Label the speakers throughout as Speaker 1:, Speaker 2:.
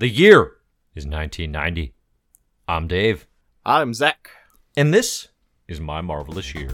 Speaker 1: The year is 1990. I'm Dave,
Speaker 2: I'm Zach.
Speaker 1: and this is my marvelous year.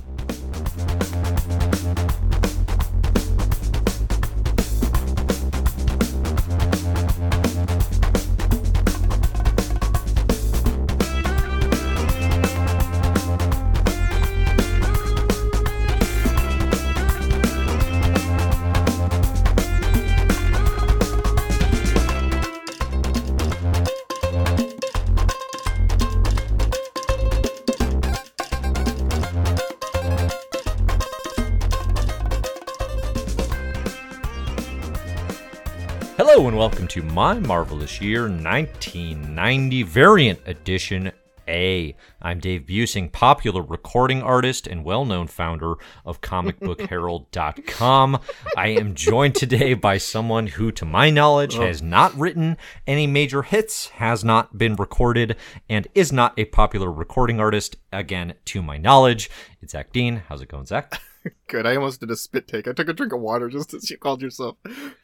Speaker 1: Welcome to my marvelous year 1990 variant edition A. I'm Dave Buesing, popular recording artist and well-known founder of comicbookherald.com. I am joined today by someone who to my knowledge oh. has not written any major hits, has not been recorded and is not a popular recording artist again to my knowledge. It's Zach Dean. How's it going, Zach?
Speaker 2: Good. I almost did a spit take. I took a drink of water just as you called yourself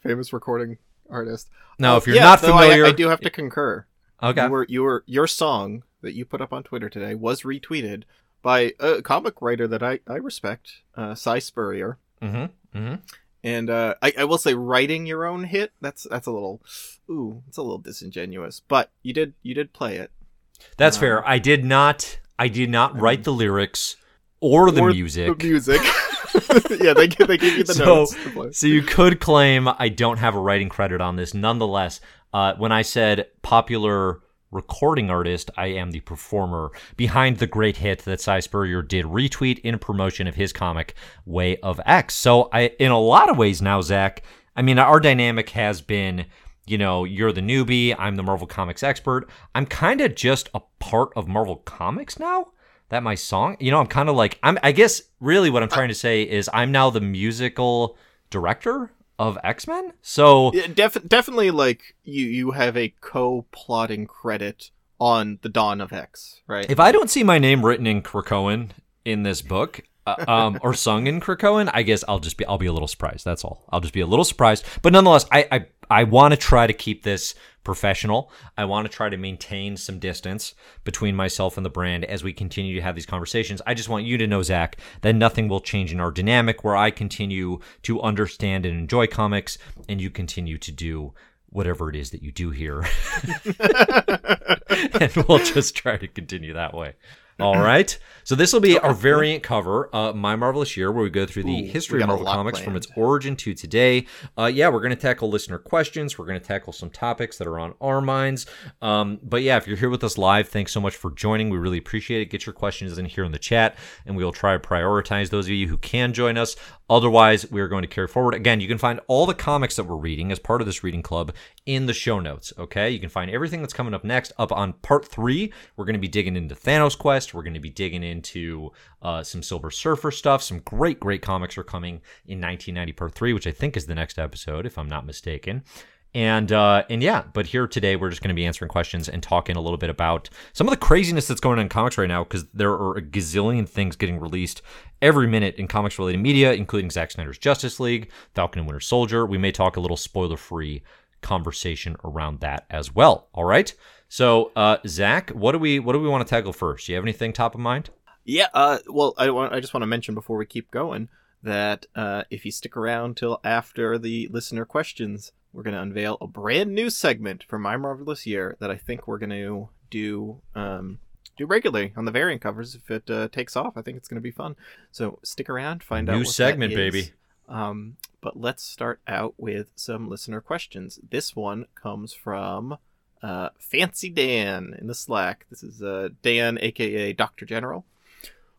Speaker 2: famous recording artist.
Speaker 1: Now,
Speaker 2: Oh,
Speaker 1: if you're
Speaker 2: yeah,
Speaker 1: not
Speaker 2: though I-
Speaker 1: familiar,
Speaker 2: I, do have to concur.
Speaker 1: okay.
Speaker 2: You were, you were, your song that you put up on Twitter today was retweeted by a comic writer that I, I respect, uh, Si Spurrier.
Speaker 1: Mm-hmm. Mm-hmm.
Speaker 2: And uh, I, I will say, writing your own hit that's that's a little, ooh, it's a little disingenuous. But you did you did play it.
Speaker 1: That's
Speaker 2: Um,
Speaker 1: fair. I did not. I did not write the lyrics or the
Speaker 2: Or
Speaker 1: music.
Speaker 2: The music. yeah, they give- they give you the
Speaker 1: So-
Speaker 2: notes.
Speaker 1: So you could claim I don't have a writing credit on this. Nonetheless, uh, when I said popular recording artist, I am the performer behind the great hit that Si Spurrier did retweet in promotion of his comic Way of X. So I, in a lot of ways now, Zach, I mean, our dynamic has been, you know, you're the newbie, I'm the Marvel Comics expert. I'm kind of just a part of Marvel Comics now. That my song, you know, I'm kind of like I'm. I guess really what I'm uh, trying to say is I'm now the musical director of X Men. So
Speaker 2: Yeah, def- definitely like you you have a co-plotting credit on the Dawn of X, right?
Speaker 1: if I don't see my name written in Krakoan in this book, uh, um, or sung in Krakoan, I guess I'll just be I'll be a little surprised. That's all. I'll just be a little surprised. But nonetheless, I I, I want to try to keep this professional. I want to try to maintain some distance between myself and the brand as we continue to have these conversations. I just want you to know, Zach, that nothing will change in our dynamic where I continue to understand and enjoy comics, and you continue to do whatever it is that you do here. and we'll just try to continue that way. All right. So this will be our variant cover, uh, My Marvelous Year, where we go through the
Speaker 2: Ooh,
Speaker 1: history of Marvel Comics from its origin to today. Uh, yeah, we're going to tackle listener questions. We're going to tackle some topics that are on our minds. Um, but yeah, if you're here with us live, thanks so much for joining. We really appreciate it. Get your questions in here in the chat, and we will try to prioritize those of you who can join us. Otherwise, we are going to carry forward. Again, you can find all the comics that we're reading as part of this reading club in the show notes. Okay, you can find everything that's coming up next up on part three. We're going to be digging into Thanos Quest. We're going to be digging into uh, some Silver Surfer stuff. Some great, great comics are coming in 1990 part three, which I think is the next episode, if I'm not mistaken. And uh, and yeah, but here today we're just going to be answering questions and talking a little bit about some of the craziness that's going on in comics right now because there are a gazillion things getting released every minute in comics related media, including Zack Snyder's Justice League, Falcon and Winter Soldier. We may talk a little spoiler free conversation around that as well. All right. So uh, Zach, what do we what do we want to tackle first? Do you have anything top of mind?
Speaker 2: yeah. Uh, well, I want I just want to mention before we keep going that uh, if you stick around till after the listener questions, we're going to unveil a brand new segment for My Marvelous Year that I think we're going to do um, do regularly on the variant covers if it uh, takes off. I think it's going to be fun. So stick around, find out
Speaker 1: New segment, baby.
Speaker 2: Um, but let's start out with some listener questions. This one comes from uh, Fancy Dan in the Slack. This is uh, Dan, aka Doctor General.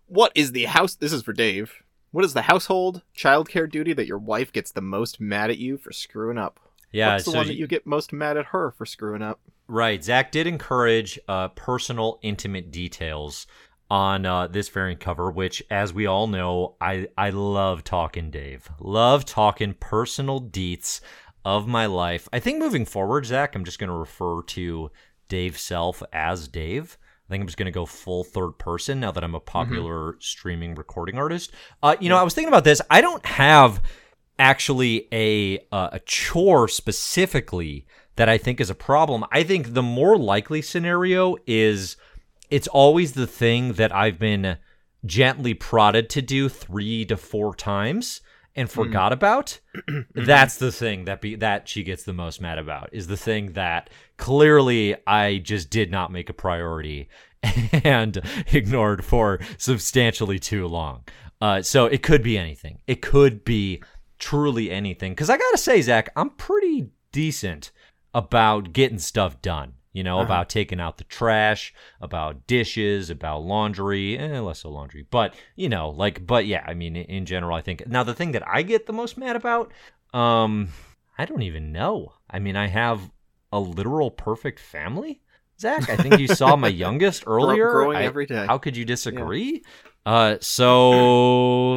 Speaker 2: What is the house? This is for Dave. What is the household childcare duty that your wife gets the most mad at you for screwing up?
Speaker 1: Yeah.
Speaker 2: What's the
Speaker 1: so
Speaker 2: one that you get most mad at her for screwing up?
Speaker 1: Right. Zach did encourage uh, personal, intimate details on uh, this variant cover, which, as we all know, I, I love talking, Dave. Love talking personal deets of my life. I think moving forward, Zach, I'm just going to refer to Dave Self as Dave. I think I'm just going to go full third person now that I'm a popular streaming recording artist. Uh, you know, I was thinking about this. I don't have actually a uh, a chore specifically that I think is a problem. I think the more likely scenario is it's always the thing that I've been gently prodded to do three to four times and forgot about. That's the thing that be that she gets the most mad about is the thing that clearly I just did not make a priority and ignored for substantially too long. Uh, so it could be anything. It could be truly anything. Because I gotta say, Zach, I'm pretty decent about getting stuff done. You know, about taking out the trash, about dishes, about laundry, eh, less so laundry. But, you know, like, but yeah, I mean, in, general, I think. Now, the thing that I get the most mad about, um, I don't even know. I mean, I have a literal perfect family. Zach, I think you saw my youngest earlier.
Speaker 2: growing
Speaker 1: I-
Speaker 2: every day.
Speaker 1: How could you disagree? Uh, so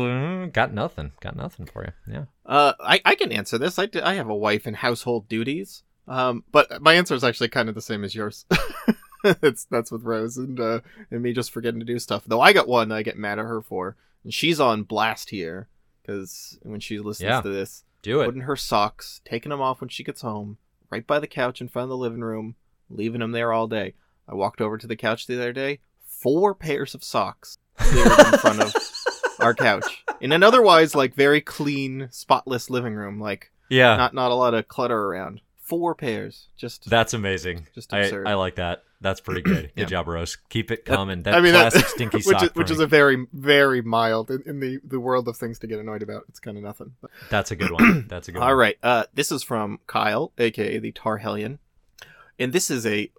Speaker 1: mm, got nothing. Got nothing for you. Yeah.
Speaker 2: Uh, I, I can answer this. I, I have a wife and household duties. Um, but my answer is actually kind of the same as yours. it's that's with Rose and uh, and me just forgetting to do stuff. Though I got one I get mad at her for, and she's on blast here because when she listens
Speaker 1: Yeah.
Speaker 2: to this,
Speaker 1: Do it.
Speaker 2: putting her socks, taking them off when she gets home, right by the couch in front of the living room, leaving them there all day. I walked over to the couch the other day, four pairs of socks cleared in front of our couch in an otherwise like very clean, spotless living room. Like
Speaker 1: Yeah.
Speaker 2: not not a lot of clutter around. Four pairs, just
Speaker 1: That's amazing.
Speaker 2: Just
Speaker 1: I,
Speaker 2: absurd.
Speaker 1: I like that. That's pretty good. Good
Speaker 2: Yeah.
Speaker 1: job, Rose. Keep it coming. That
Speaker 2: I mean, that-
Speaker 1: classic stinky
Speaker 2: which
Speaker 1: sock.
Speaker 2: is which is a very very mild in, in the the world of things to get annoyed about. It's kind of nothing. But-
Speaker 1: That's a good one. That's a good
Speaker 2: All
Speaker 1: one.
Speaker 2: right. Uh, this is from Kyle, aka the Tar Hellion, and this is a.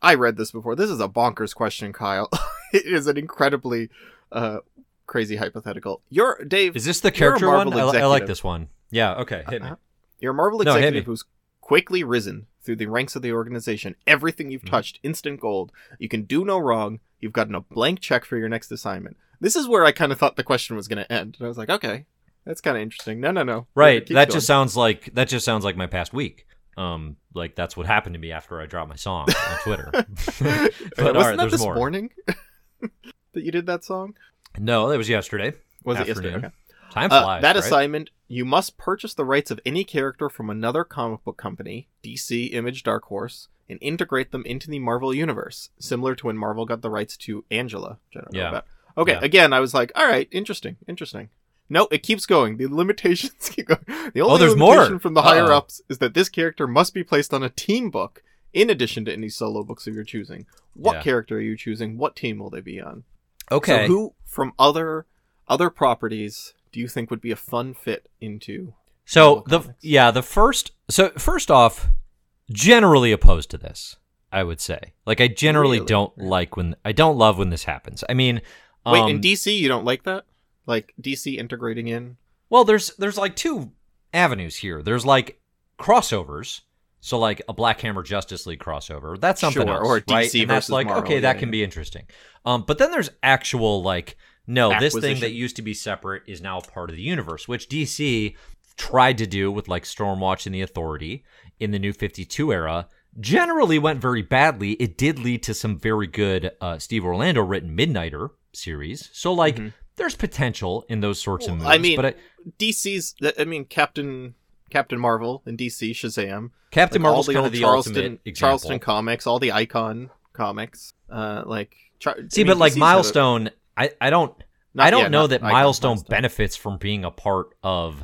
Speaker 2: I read this before. This is a bonkers question, Kyle. it is an incredibly uh, crazy hypothetical. You're Dave.
Speaker 1: Is this the character one? I, I like this one. Yeah. Okay. Hit me.
Speaker 2: Uh-huh. You're a Marvel
Speaker 1: No,
Speaker 2: executive
Speaker 1: me.
Speaker 2: who's quickly risen through the ranks of the organization. Everything you've
Speaker 1: Mhm.
Speaker 2: touched, instant gold. You can do no wrong. You've gotten a blank check for your next assignment. This is where I kind of thought the question was going to end. And I was like, okay, that's kind of interesting. No, no, no.
Speaker 1: Right. That
Speaker 2: going.
Speaker 1: just sounds like that just sounds like my past week. Um, like that's what happened to me after I dropped my song on Twitter. But
Speaker 2: wasn't
Speaker 1: right,
Speaker 2: that
Speaker 1: there's
Speaker 2: this
Speaker 1: more.
Speaker 2: morning that you did that song?
Speaker 1: No, that was yesterday.
Speaker 2: Was it yesterday? Okay.
Speaker 1: Time
Speaker 2: Uh,
Speaker 1: flies.
Speaker 2: that
Speaker 1: right?
Speaker 2: assignment, you must purchase the rights of any character from another comic book company, DC, Image, Dark Horse, and integrate them into the Marvel universe, similar to when Marvel got the rights to Angela. Which I don't know
Speaker 1: Yeah.
Speaker 2: about. Okay,
Speaker 1: Yeah.
Speaker 2: again, I was like, all right, interesting, interesting. No, it keeps going. The limitations keep going. The only
Speaker 1: Oh, there's
Speaker 2: limitation
Speaker 1: more.
Speaker 2: from the higher ups is that this character must be placed on a team book in addition to any solo books of your choosing. What
Speaker 1: Yeah.
Speaker 2: character are you choosing? What team will they be on?
Speaker 1: Okay.
Speaker 2: So who from other other properties do you think would be a fun fit into?
Speaker 1: So the
Speaker 2: Comics.
Speaker 1: yeah the first so first off, generally opposed to this. I would say like I generally
Speaker 2: Really?
Speaker 1: don't like when I don't love when this happens. I mean,
Speaker 2: Wait,
Speaker 1: um,
Speaker 2: in DC you don't like that? Like DC integrating in?
Speaker 1: well, there's there's like two avenues here. There's like crossovers. So like a Black Hammer Justice League crossover, that's something
Speaker 2: Sure,
Speaker 1: else,
Speaker 2: or
Speaker 1: right?
Speaker 2: DC
Speaker 1: And that's like
Speaker 2: Marvel,
Speaker 1: okay,
Speaker 2: yeah,
Speaker 1: that
Speaker 2: yeah.
Speaker 1: can be interesting. Um, but then there's actual like no, this thing that used to be separate is now part of the universe, which DC tried to do with like Stormwatch and the Authority in the New Fifty Two era. Generally went very badly. It did lead to some very good uh, Steve Orlando written Midnighter series. So like,
Speaker 2: Mhm.
Speaker 1: there's potential in those sorts of
Speaker 2: Well,
Speaker 1: moves.
Speaker 2: I mean,
Speaker 1: but I,
Speaker 2: DC's I mean Captain Captain Marvel and DC Shazam.
Speaker 1: Captain
Speaker 2: like,
Speaker 1: Marvel's
Speaker 2: all the
Speaker 1: kind of the
Speaker 2: Charlton
Speaker 1: ultimate.
Speaker 2: Charlton comics, all the Icon comics. Uh like Char- I
Speaker 1: See,
Speaker 2: mean,
Speaker 1: but like
Speaker 2: DC's
Speaker 1: Milestone, I, I don't
Speaker 2: not-
Speaker 1: I don't
Speaker 2: yeah,
Speaker 1: know that
Speaker 2: Icon,
Speaker 1: Milestone benefits from being a part of.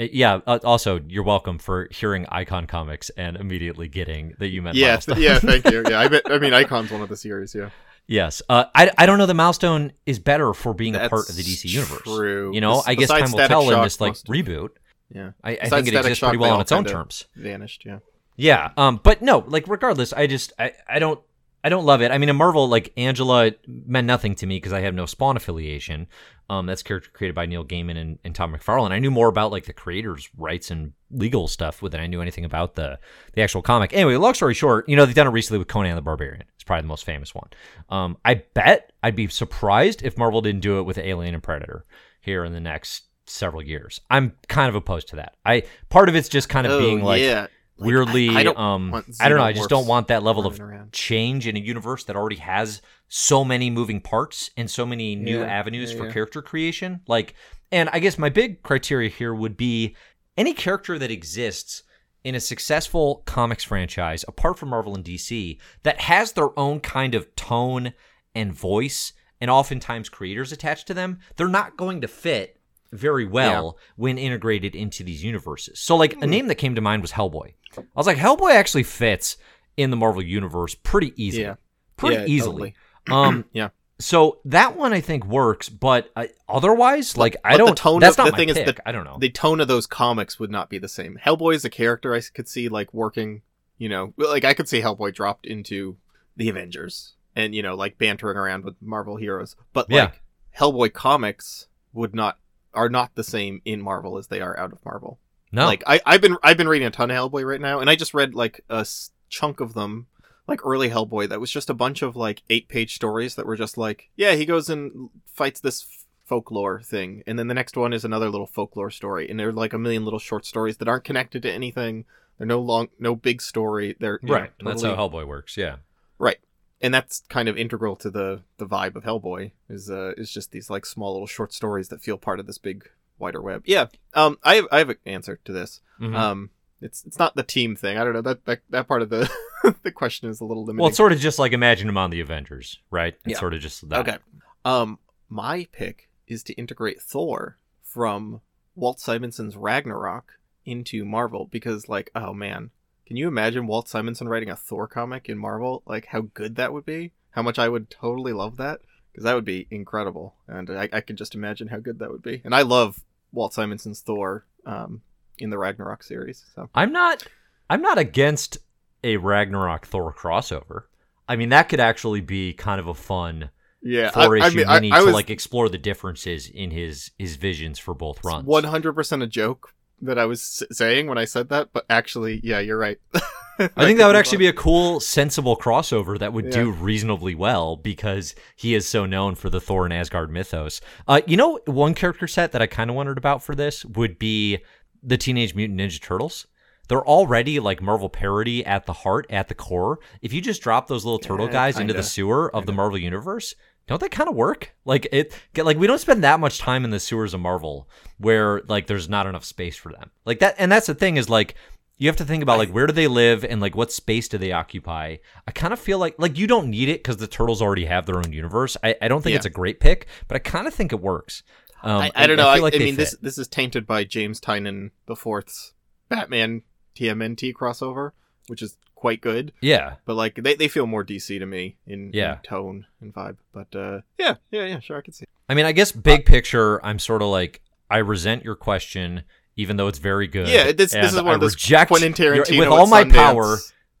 Speaker 1: Yeah. Uh, also, you're welcome for hearing Icon Comics and immediately getting that you meant
Speaker 2: Yeah,
Speaker 1: Milestone.
Speaker 2: yeah, thank you. Yeah, I bet I mean Icon's one of the series, yeah.
Speaker 1: yes. Uh, I I don't know that Milestone is better for being a part of the
Speaker 2: That's
Speaker 1: DC universe.
Speaker 2: True.
Speaker 1: You know,
Speaker 2: Bes-
Speaker 1: I guess time will tell in this like reboot.
Speaker 2: Yeah.
Speaker 1: I, I think it exists
Speaker 2: Shock,
Speaker 1: pretty well on its own terms.
Speaker 2: Vanished, yeah.
Speaker 1: Yeah, um, but no, like regardless, I just I, I don't I don't love it. I mean, in Marvel, like Angela meant nothing to me because I have no Spawn affiliation. Um, that's character created by Neil Gaiman and, and Todd McFarlane. I knew more about like the creators' rights and legal stuff than I knew anything about the the actual comic. Anyway, long story short, you know they've done it recently with Conan the Barbarian. It's probably the most famous one. Um, I bet I'd be surprised if Marvel didn't do it with Alien and Predator here in the next several years. I'm kind of opposed to that. I part of it's just kind of
Speaker 2: oh,
Speaker 1: being like
Speaker 2: yeah. Like,
Speaker 1: weirdly
Speaker 2: I, I don't
Speaker 1: um I don't know, I just don't want that level of
Speaker 2: around.
Speaker 1: change in a universe that already has so many moving parts and so many new
Speaker 2: Yeah,
Speaker 1: avenues
Speaker 2: yeah,
Speaker 1: for character creation. Like and I guess my big criteria here would be any character that exists in a successful comics franchise, apart from Marvel and DC, that has their own kind of tone and voice, and oftentimes creators attached to them, they're not going to fit very well when integrated into these universes. So, like, a
Speaker 2: Hmm.
Speaker 1: name that came to mind was Hellboy. I was like, Hellboy actually fits in the Marvel universe pretty easily.
Speaker 2: Yeah.
Speaker 1: Pretty
Speaker 2: Yeah,
Speaker 1: easily.
Speaker 2: totally.
Speaker 1: Um,
Speaker 2: Yeah.
Speaker 1: So that one I think works, but uh, otherwise, like I
Speaker 2: but the
Speaker 1: don't.
Speaker 2: tone
Speaker 1: that's
Speaker 2: of-
Speaker 1: not
Speaker 2: the
Speaker 1: my
Speaker 2: thing is
Speaker 1: pick.
Speaker 2: that
Speaker 1: I don't know.
Speaker 2: the tone of those comics would not be the same. Hellboy is a character I could see like working, you know, like I could see Hellboy dropped into the Avengers and you know like bantering around with Marvel heroes. But
Speaker 1: Yeah.
Speaker 2: like Hellboy comics would not are not the same in Marvel as they are out of Marvel.
Speaker 1: no,
Speaker 2: Like I I've been I've been reading a ton of Hellboy right now and I just read like a s- chunk of them like early Hellboy that was just a bunch of like eight page stories that were just like yeah he goes and fights this folklore thing and then the next one is another little folklore story and they're like a million little short stories that aren't connected to anything they're no long no big story they're you know,
Speaker 1: right. That's how Hellboy works. Yeah.
Speaker 2: right and that's kind of integral to the the vibe of Hellboy is uh is just these like small little short stories that feel part of this big wider web yeah um I have, I have an answer to this
Speaker 1: Mhm.
Speaker 2: um, it's it's not the team thing. I don't know that that, that part of the the question is a little limiting.
Speaker 1: well, it's sort of just like imagine him on the Avengers, right? It's
Speaker 2: Yeah.
Speaker 1: sort of just that.
Speaker 2: okay. Um, my pick is to integrate Thor from Walt Simonson's Ragnarok into Marvel because, like, oh man, can you imagine Walt Simonson writing a Thor comic in Marvel? Like, how good that would be. How much I would totally love that because that would be incredible, and I, I can just imagine how good that would be. And I love Walt Simonson's Thor. Um, in the Ragnarok series, so
Speaker 1: I'm not. I'm not against a Ragnarok Thor crossover. I mean, that could actually be kind of a fun
Speaker 2: yeah,
Speaker 1: four
Speaker 2: I, I
Speaker 1: issue
Speaker 2: mean, I,
Speaker 1: mini
Speaker 2: I
Speaker 1: to
Speaker 2: was
Speaker 1: like explore the differences in his his visions for both runs.
Speaker 2: One hundred percent a joke that I was saying when I said that, but actually, yeah, you're right.
Speaker 1: I think that would actually be a cool, sensible crossover that would
Speaker 2: Yeah.
Speaker 1: do reasonably well because he is so known for the Thor and Asgard mythos. Uh, you know, one character set that I kind of wondered about for this would be the Teenage Mutant Ninja Turtles. They're already like Marvel parody at the heart, at the core. If you just drop those little turtle
Speaker 2: Yeah,
Speaker 1: guys into the
Speaker 2: kinda.
Speaker 1: sewer of the Marvel universe, don't they kind of work? Like it, like we don't spend that much time in the sewers of Marvel where like there's not enough space for them. Like that, and that's the thing is like you have to think about like where do they live and like what space do they occupy. I kind of feel like like you don't need it because the turtles already have their own universe. I, I don't think
Speaker 2: Yeah.
Speaker 1: it's a great pick, but I kind of think it works. Um,
Speaker 2: I, I don't know. I,
Speaker 1: feel like
Speaker 2: I mean, this this is tainted by James Tynion the Fourth's Batman TMNT crossover, which is quite good.
Speaker 1: yeah.
Speaker 2: But like, they, they feel more DC to me in,
Speaker 1: Yeah.
Speaker 2: in tone and vibe. But uh, yeah, yeah, yeah, sure, I can see.
Speaker 1: I mean, I guess big picture, I'm sort of like I resent your question, even though it's very good.
Speaker 2: Yeah, this this is one
Speaker 1: I
Speaker 2: of those
Speaker 1: reject
Speaker 2: Quentin
Speaker 1: your-
Speaker 2: Tarantino
Speaker 1: with all my
Speaker 2: Sundance,
Speaker 1: power.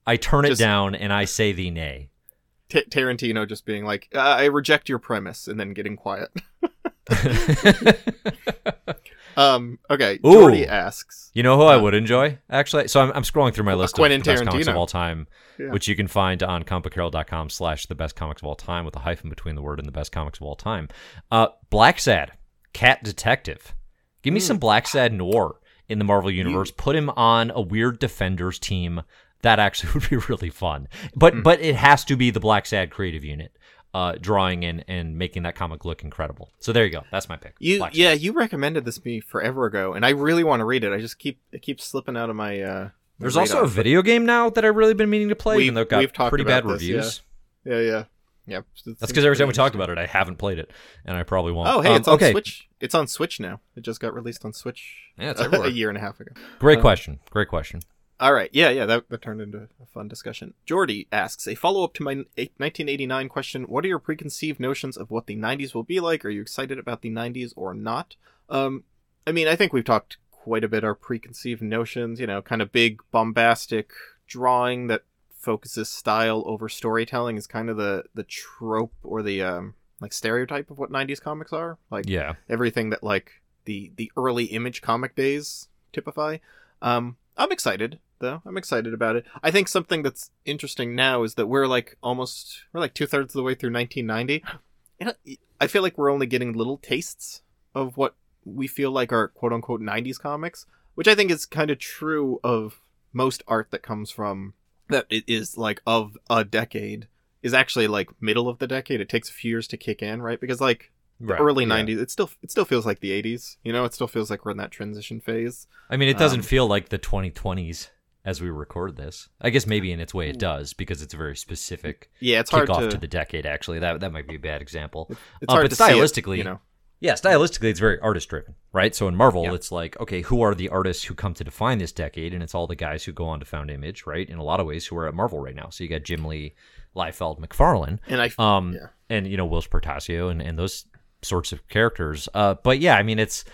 Speaker 1: I turn it
Speaker 2: Just-
Speaker 1: down and I say the nay.
Speaker 2: Ta- Tarantino just being like, uh, "I reject your premise," and then getting quiet. Um, okay,
Speaker 1: Ooh.
Speaker 2: Jordy asks.
Speaker 1: You know who I
Speaker 2: Uh,
Speaker 1: would enjoy actually? So I'm, I'm scrolling through my list
Speaker 2: Quentin
Speaker 1: of the best comics of all time,
Speaker 2: Yeah.
Speaker 1: which you can find on comiccarol.com slash the best comics of all time with a hyphen between the word and the best comics of all time. Uh, Blacksad, Cat Detective. Give me
Speaker 2: Hmm.
Speaker 1: some Blacksad noir in the Marvel universe. Put him on a weird Defenders team. That actually would be really fun. But
Speaker 2: Hmm.
Speaker 1: but it has to be the Blacksad creative unit. Uh, drawing and, and making that comic look incredible. So there you go. That's my pick.
Speaker 2: You
Speaker 1: Black
Speaker 2: yeah, you recommended this to me forever ago, and I really want to read it. I just keep it keeps slipping out of my. uh
Speaker 1: There's
Speaker 2: my
Speaker 1: also a video game now that I've really been meaning to play, even though it got
Speaker 2: we've talked
Speaker 1: pretty bad
Speaker 2: this,
Speaker 1: reviews.
Speaker 2: Yeah, yeah, yeah.
Speaker 1: That's because every time we talked about it, I haven't played it, and I probably won't.
Speaker 2: Oh, hey,
Speaker 1: Um,
Speaker 2: it's on
Speaker 1: okay.
Speaker 2: Switch. It's on Switch now. It just got released on Switch.
Speaker 1: Yeah, it's
Speaker 2: a, year and a half ago.
Speaker 1: Great
Speaker 2: Uh,
Speaker 1: question. Great question.
Speaker 2: All right, yeah, yeah, that, that turned into a fun discussion. Jordy asks a follow up to my 1989 question: What are your preconceived notions of what the 90s will be like? Are you excited about the 90s or not? Um, I mean, I think we've talked quite a bit our preconceived notions. You know, kind of big, bombastic drawing that focuses style over storytelling is kind of the the trope or the um like stereotype of what 90s comics are. Like
Speaker 1: Yeah.
Speaker 2: everything that like the the early image comic days typify. Um, I'm excited though. I'm excited about it. I think something that's interesting now is that we're like almost we're like two thirds of the way through 1990. And I- feel like we're only getting little tastes of what we feel like are quote unquote 90s comics, which I think is kind of true of most art that comes from that it is like of a decade is actually like middle of the decade. It takes a few years to kick in, right? Because like the
Speaker 1: Right,
Speaker 2: early
Speaker 1: yeah.
Speaker 2: 90s it still it still feels like the 80s you know it still feels like we're in that transition phase
Speaker 1: I mean, it doesn't
Speaker 2: Um,
Speaker 1: feel like the 2020s as we record this. I guess maybe in its way it does because it's a very specific
Speaker 2: Yeah, it's hard
Speaker 1: kickoff
Speaker 2: to.
Speaker 1: to... the decade. Actually, that that might be a bad example.
Speaker 2: it's
Speaker 1: uh,
Speaker 2: hard
Speaker 1: but
Speaker 2: to see it,
Speaker 1: stylistically,
Speaker 2: you know.
Speaker 1: Yeah, stylistically, it's very artist driven, right? So in Marvel,
Speaker 2: Yeah.
Speaker 1: it's like, okay, who are the artists who come to define this decade? And it's all the guys who go on to found Image, right? In a lot of ways, who are at Marvel right now. So you got Jim Lee, Liefeld, McFarlane,
Speaker 2: And I,
Speaker 1: um,
Speaker 2: Yeah.
Speaker 1: and you know Whilce Portacio and, and those sorts of characters. Uh, but yeah, I mean, it's.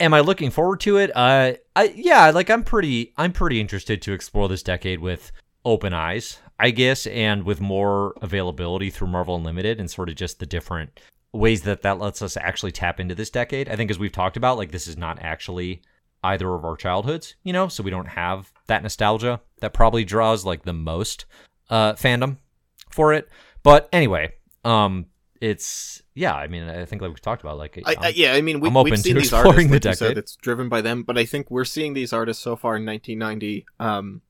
Speaker 1: Am I looking forward to it? Uh, I yeah, like I'm pretty, I'm pretty interested to explore this decade with open eyes, I guess, and with more availability through Marvel Unlimited and sort of just the different ways that that lets us actually tap into this decade. I think as we've talked about, like this is not actually either of our childhoods, you know, so we don't have that nostalgia that probably draws like the most uh fandom for it. But anyway, um it's yeah, I mean, I think like we've talked about like
Speaker 2: I, I, yeah, I mean, we, we've seen
Speaker 1: to
Speaker 2: these
Speaker 1: exploring
Speaker 2: artists,
Speaker 1: the
Speaker 2: like you said,
Speaker 1: decade.
Speaker 2: it's driven by them, but I think we're seeing these artists so far in 1990 um,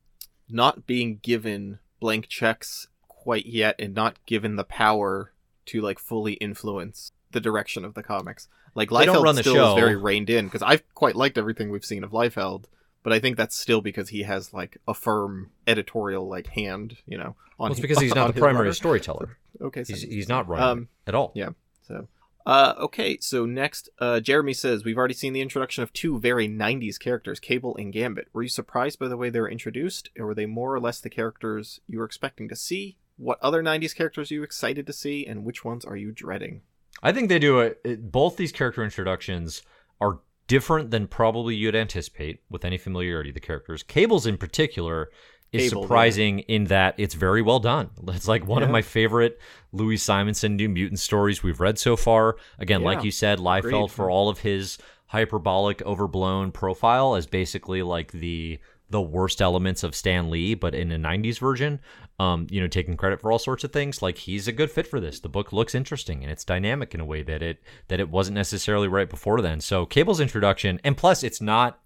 Speaker 2: not being given blank checks quite yet and not given the power to like fully influence the direction of the comics. Like Liefeld still
Speaker 1: show.
Speaker 2: is very reined in because I've quite liked everything we've seen of Liefeld, but I think that's still because he has like a firm editorial like hand, you know. On
Speaker 1: well, it's because he's not the primary storyteller.
Speaker 2: Okay,
Speaker 1: He's,
Speaker 2: so-
Speaker 1: he's not running
Speaker 2: Um,
Speaker 1: at all.
Speaker 2: yeah. So, uh, okay. So next, uh, Jeremy says we've already seen the introduction of two very '90s characters, Cable and Gambit. Were you surprised by the way they were introduced, or were they more or less the characters you were expecting to see? What other '90s characters are you excited to see, and which ones are you dreading?
Speaker 1: I think they do it- Both these character introductions are different than probably you'd anticipate with any familiarity of the characters. Cables, in particular, is
Speaker 2: Cable,
Speaker 1: surprising in that it's very well done. It's like one of my favorite Louise Simonson New Mutant stories we've read so far. Again, like you said, Liefeld
Speaker 2: Agreed.
Speaker 1: for all of his hyperbolic, overblown profile as basically like the the worst elements of Stan Lee, but in a '90s version. Um, you know, taking credit for all sorts of things. Like he's a good fit for this. The book looks interesting and it's dynamic in a way that it that it wasn't necessarily right before then. So Cable's introduction, and plus, it's not.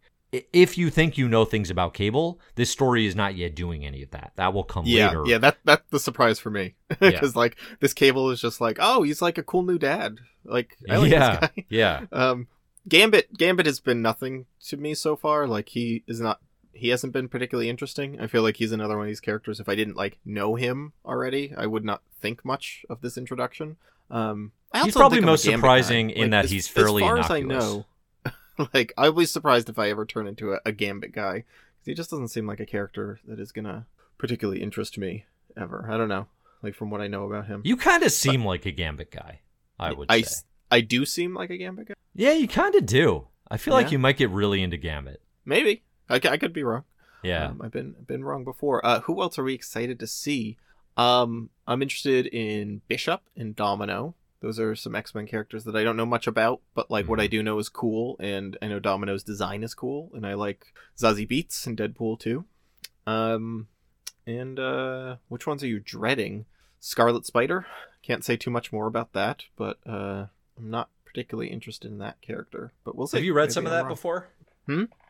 Speaker 1: If you think you know things about Cable, this story is not yet doing any of that. That will come
Speaker 2: Yeah,
Speaker 1: later.
Speaker 2: yeah. That that's the surprise for me
Speaker 1: Yeah.
Speaker 2: because like this Cable is just like, oh, he's like a cool new dad. Like, I like
Speaker 1: yeah,
Speaker 2: this guy.
Speaker 1: yeah.
Speaker 2: Um, Gambit Gambit has been nothing to me so far. Like he is not. He hasn't been particularly interesting. I feel like he's another one of these characters. If I didn't like know him already, I would not think much of this introduction. Um, I
Speaker 1: He's probably most surprising
Speaker 2: guy.
Speaker 1: in
Speaker 2: Like,
Speaker 1: that
Speaker 2: as-
Speaker 1: he's fairly
Speaker 2: As far
Speaker 1: innocuous.
Speaker 2: as I know, like I be surprised if I ever turn into a, a Gambit guy. 'Cause He just doesn't seem like a character that is gonna particularly interest me ever. I don't know. Like from what I know about him,
Speaker 1: You kind of seem like a Gambit guy. I would
Speaker 2: I,
Speaker 1: say.
Speaker 2: I do seem like a Gambit guy.
Speaker 1: Yeah, you kind of do. I feel like you might get really into Gambit.
Speaker 2: Maybe I, c- I could be wrong.
Speaker 1: Yeah.
Speaker 2: Um, I've been been wrong before. Uh, who else are we excited to see? Um, I'm interested in Bishop and Domino. Those are some X Men characters that I don't know much about, but like what I do know is cool, and I know Domino's design is cool, and I like Zazie Beetz and Deadpool too. Um, and uh, which ones are you dreading? Scarlet Spider. Can't say too much more about that, but uh, I'm not particularly interested in that character. But we'll see.
Speaker 1: Have you read
Speaker 2: Maybe
Speaker 1: some of
Speaker 2: I'm
Speaker 1: that
Speaker 2: wong.
Speaker 1: before?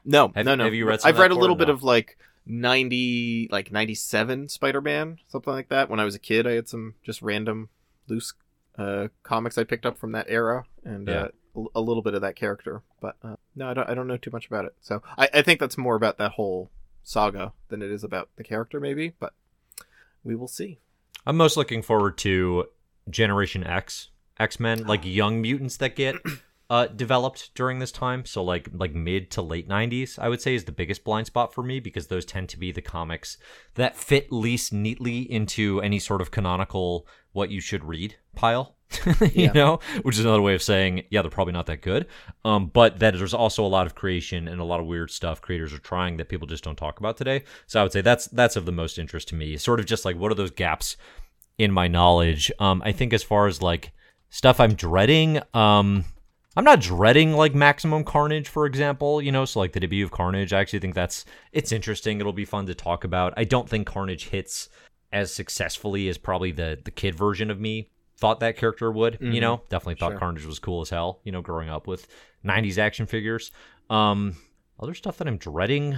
Speaker 2: No,
Speaker 1: Have-
Speaker 2: no, no.
Speaker 1: have you read some
Speaker 2: I've
Speaker 1: of that
Speaker 2: read a little bit
Speaker 1: No.
Speaker 2: of like ninety, like ninety-seven Spider-Man, something like that. When I was a kid, I had some just random loose uh, comics I picked up from that era, and
Speaker 1: Yeah.
Speaker 2: uh, a- a little bit of that character. But uh, no, I don't. I don't know too much about it. So I, I think that's more about that whole saga than it is about the character, maybe. But we will see.
Speaker 1: I'm most looking forward to Generation X, X Men, like young mutants that get uh, developed during this time. So like like mid to late '90s, I would say is the biggest blind spot for me because those tend to be the comics that fit least neatly into any sort of canonical what you should read pile. you
Speaker 2: Yeah.
Speaker 1: know, which is another way of saying, yeah, they're probably not that good. Um, but that there's also a lot of creation and a lot of weird stuff creators are trying that people just don't talk about today. So I would say that's that's of the most interest to me. Sort of just like what are those gaps in my knowledge. Um, I think as far as like stuff I'm dreading, um, I'm not dreading like Maximum Carnage, for example. You know, so like the debut of Carnage, I actually think that's it's interesting. It'll be fun to talk about. I don't think Carnage hits as successfully as probably the the kid version of me thought that character would. You
Speaker 2: Mhm.
Speaker 1: know, definitely thought
Speaker 2: Sure.
Speaker 1: Carnage was cool as hell. You know, growing up with '90s action figures. Um, other stuff that I'm dreading.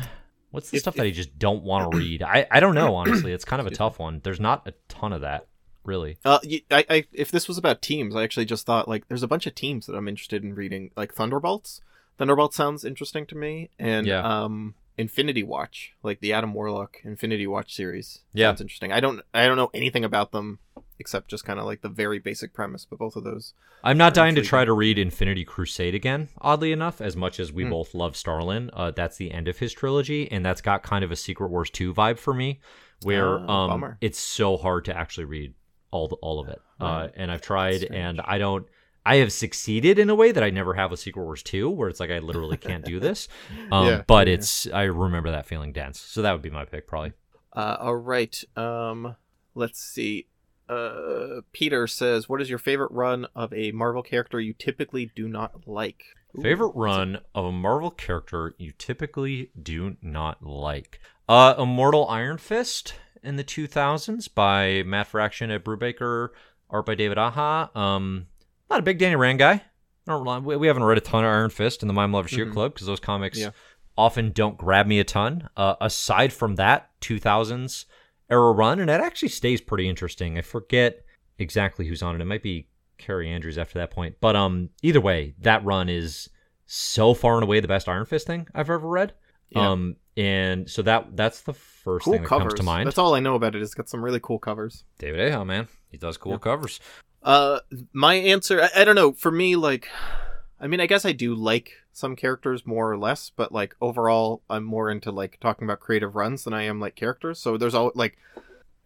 Speaker 1: What's the
Speaker 2: If-
Speaker 1: stuff that I just don't want to read? I, I don't know, honestly. It's kind of a tough one. There's not a ton of that, really.
Speaker 2: Uh, I, I, if this was about teams, I actually just thought like there's a bunch of teams that I'm interested in reading, like Thunderbolts. Thunderbolts sounds interesting to me, and
Speaker 1: Yeah.
Speaker 2: um, Infinity Watch, like the Adam Warlock Infinity Watch series.
Speaker 1: Yeah.
Speaker 2: Sounds interesting. I don't I don't know anything about them except just kind of like the very basic premise, but both of those.
Speaker 1: I'm not dying to try to read Infinity Crusade again, oddly enough, as much as we
Speaker 2: Hmm.
Speaker 1: both love Starlin. Uh, that's the end of his trilogy, and that's got kind of a Secret Wars 2 vibe for me, where
Speaker 2: Ah,
Speaker 1: um, it's so hard to actually read all the, all of it. Uh, and I've tried, and I don't. I have succeeded in a way that I never have with Secret Wars 2, where it's like I literally can't do this. Um,
Speaker 2: Yeah,
Speaker 1: but
Speaker 2: yeah.
Speaker 1: it's I remember that feeling dense, so that would be my pick probably.
Speaker 2: Uh, all right. Um, let's see. Uh, Peter says, "What is your favorite run of a Marvel character you typically do not like?" Ooh,
Speaker 1: Favorite run of a Marvel character you typically do not like. Uh Immortal Iron Fist in the 2000s by Matt Fraction at Brubaker, art by David Aja. Um not a big Danny Rand guy. Don't we haven't read a ton of Iron Fist in the Mime Lover Shield
Speaker 2: Mhm.
Speaker 1: Club because those comics
Speaker 2: Yeah.
Speaker 1: often don't grab me a ton. Uh, aside from that 2000s era run, and it actually stays pretty interesting. I forget exactly who's on it. It might be Kaare Andrews after that point. But um, either way, that run is so far and away the best Iron Fist thing I've ever read.
Speaker 2: Yeah.
Speaker 1: Um, and so that that's the first
Speaker 2: cool
Speaker 1: thing that
Speaker 2: covers.
Speaker 1: comes to mind.
Speaker 2: That's all I know about it. It's got some really cool covers.
Speaker 1: David Aja, man, he does cool
Speaker 2: Yeah.
Speaker 1: covers.
Speaker 2: Uh, my answer, I, I don't know. For me, like, I mean, I guess I do like some characters more or less, but like overall, I'm more into like talking about creative runs than I am like characters. So there's all like,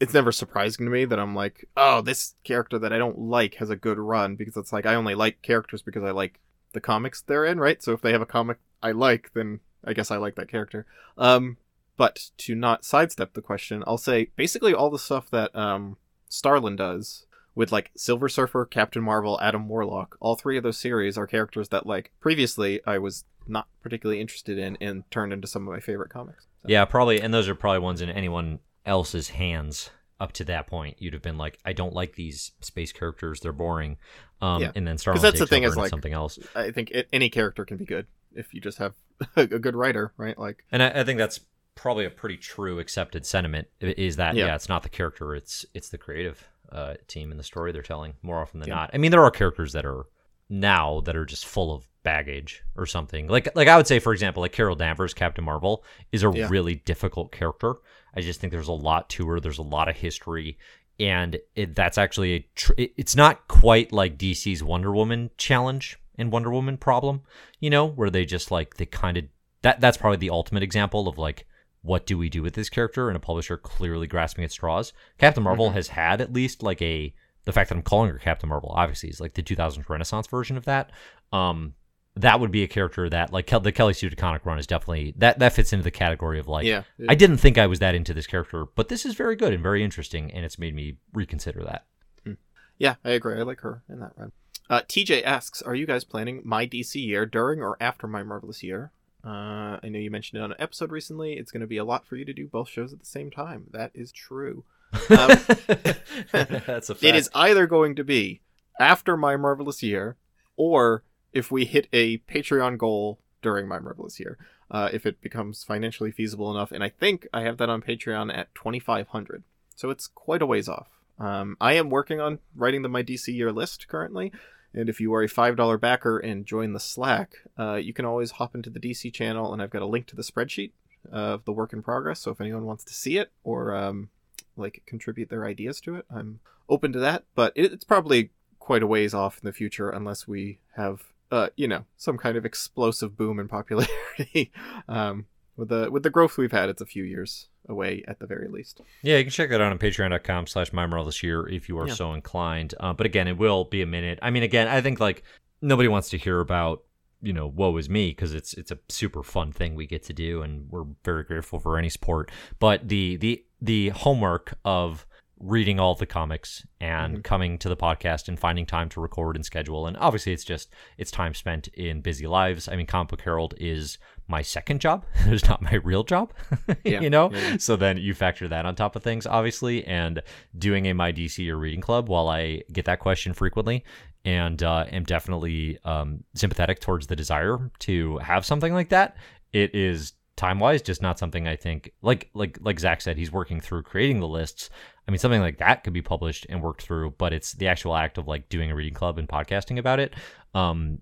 Speaker 2: it's never surprising to me that I'm like, oh, this character that I don't like has a good run because it's like I only like characters because I like the comics they're in, right? So if they have a comic I like, then I guess I like that character. Um, but to not sidestep the question, I'll say basically all the stuff that um Starlin does with like Silver Surfer, Captain Marvel, Adam Warlock. All three of those series are characters that like previously I was not particularly interested in and turned into some of my favorite comics. So-
Speaker 1: Yeah, probably, and those are probably ones in anyone else's hands up to that point. You'd have been like, I don't like these space characters; they're boring. Um,
Speaker 2: Yeah.
Speaker 1: and then Starlin
Speaker 2: that's the thing is, like-
Speaker 1: something else.
Speaker 2: I think it, any character can be good if you just have a good writer, right? Like
Speaker 1: And I, I think that's probably a pretty true accepted sentiment is that yeah,
Speaker 2: Yeah.
Speaker 1: it's not the character, it's it's the creative uh, team and the story they're telling more often than
Speaker 2: Yeah.
Speaker 1: not. I mean, there are characters that are now that are just full of baggage or something. Like like I would say, for example, like Carol Danvers, Captain Marvel, is a
Speaker 2: Yeah.
Speaker 1: really difficult character. I just think there's a lot to her. There's a lot of history. And it, that's actually a. Tr- it's not quite like DC's Wonder Woman challenge and Wonder Woman problem, you know, where they just like they kind of that that's probably the ultimate example of like what do we do with this character and a publisher clearly grasping at straws. Captain Marvel
Speaker 2: Mhm.
Speaker 1: has had at least like a the fact that I'm calling her Captain Marvel obviously is like the 2000s Renaissance version of that. Um, that would be a character that like the Kelly Sue DeConnick run is definitely that that fits into the category of like
Speaker 2: yeah,
Speaker 1: I didn't think I was that into this character, but this is very good and very interesting, and it's made me reconsider that.
Speaker 2: yeah, I agree. I like her in that run. Uh, TJ asks, "Are you guys planning my DC year during or after my marvelous year?" Uh, I know you mentioned it on an episode recently. It's going to be a lot for you to do both shows at the same time. That is true. Um,
Speaker 1: That's a fact.
Speaker 2: It is either going to be after my marvelous year, or if we hit a Patreon goal during my marvelous year, uh, if it becomes financially feasible enough. And I think I have that on Patreon at twenty five hundred, so it's quite a ways off. Um, I am working on writing the my DC year list currently. And if you are a $5 backer and join the Slack, uh, you can always hop into the DC channel, and I've got a link to the spreadsheet of the work in progress. So if anyone wants to see it or um, like contribute their ideas to it, I'm open to that. But it, it's probably quite a ways off in the future unless we have, uh, you know, some kind of explosive boom in popularity. um, with the with the growth we've had, it's a few years away at the very least.
Speaker 1: Yeah, you can check that out on patreon.com slash mymerle this year if you are
Speaker 2: Yeah.
Speaker 1: so inclined. Uh, but again, it will be a minute. I mean, again, I think like nobody wants to hear about, you know, woe is me because it's it's a super fun thing we get to do and we're very grateful for any support. But the the the homework of reading all the comics and
Speaker 2: Mhm.
Speaker 1: coming to the podcast and finding time to record and schedule and obviously it's just it's time spent in busy lives. I mean, Comic Book Herald is my second job. it's not my real job.
Speaker 2: Yeah.
Speaker 1: you know?
Speaker 2: Yeah.
Speaker 1: So then you factor that on top of things, obviously, and doing a My DC or reading club while I get that question frequently and uh, am definitely um, sympathetic towards the desire to have something like that. It is time wise just not something I think like like like Zach said, he's working through creating the lists. I mean something like that could be published and worked through, but it's the actual act of like doing a reading club and podcasting about it. Um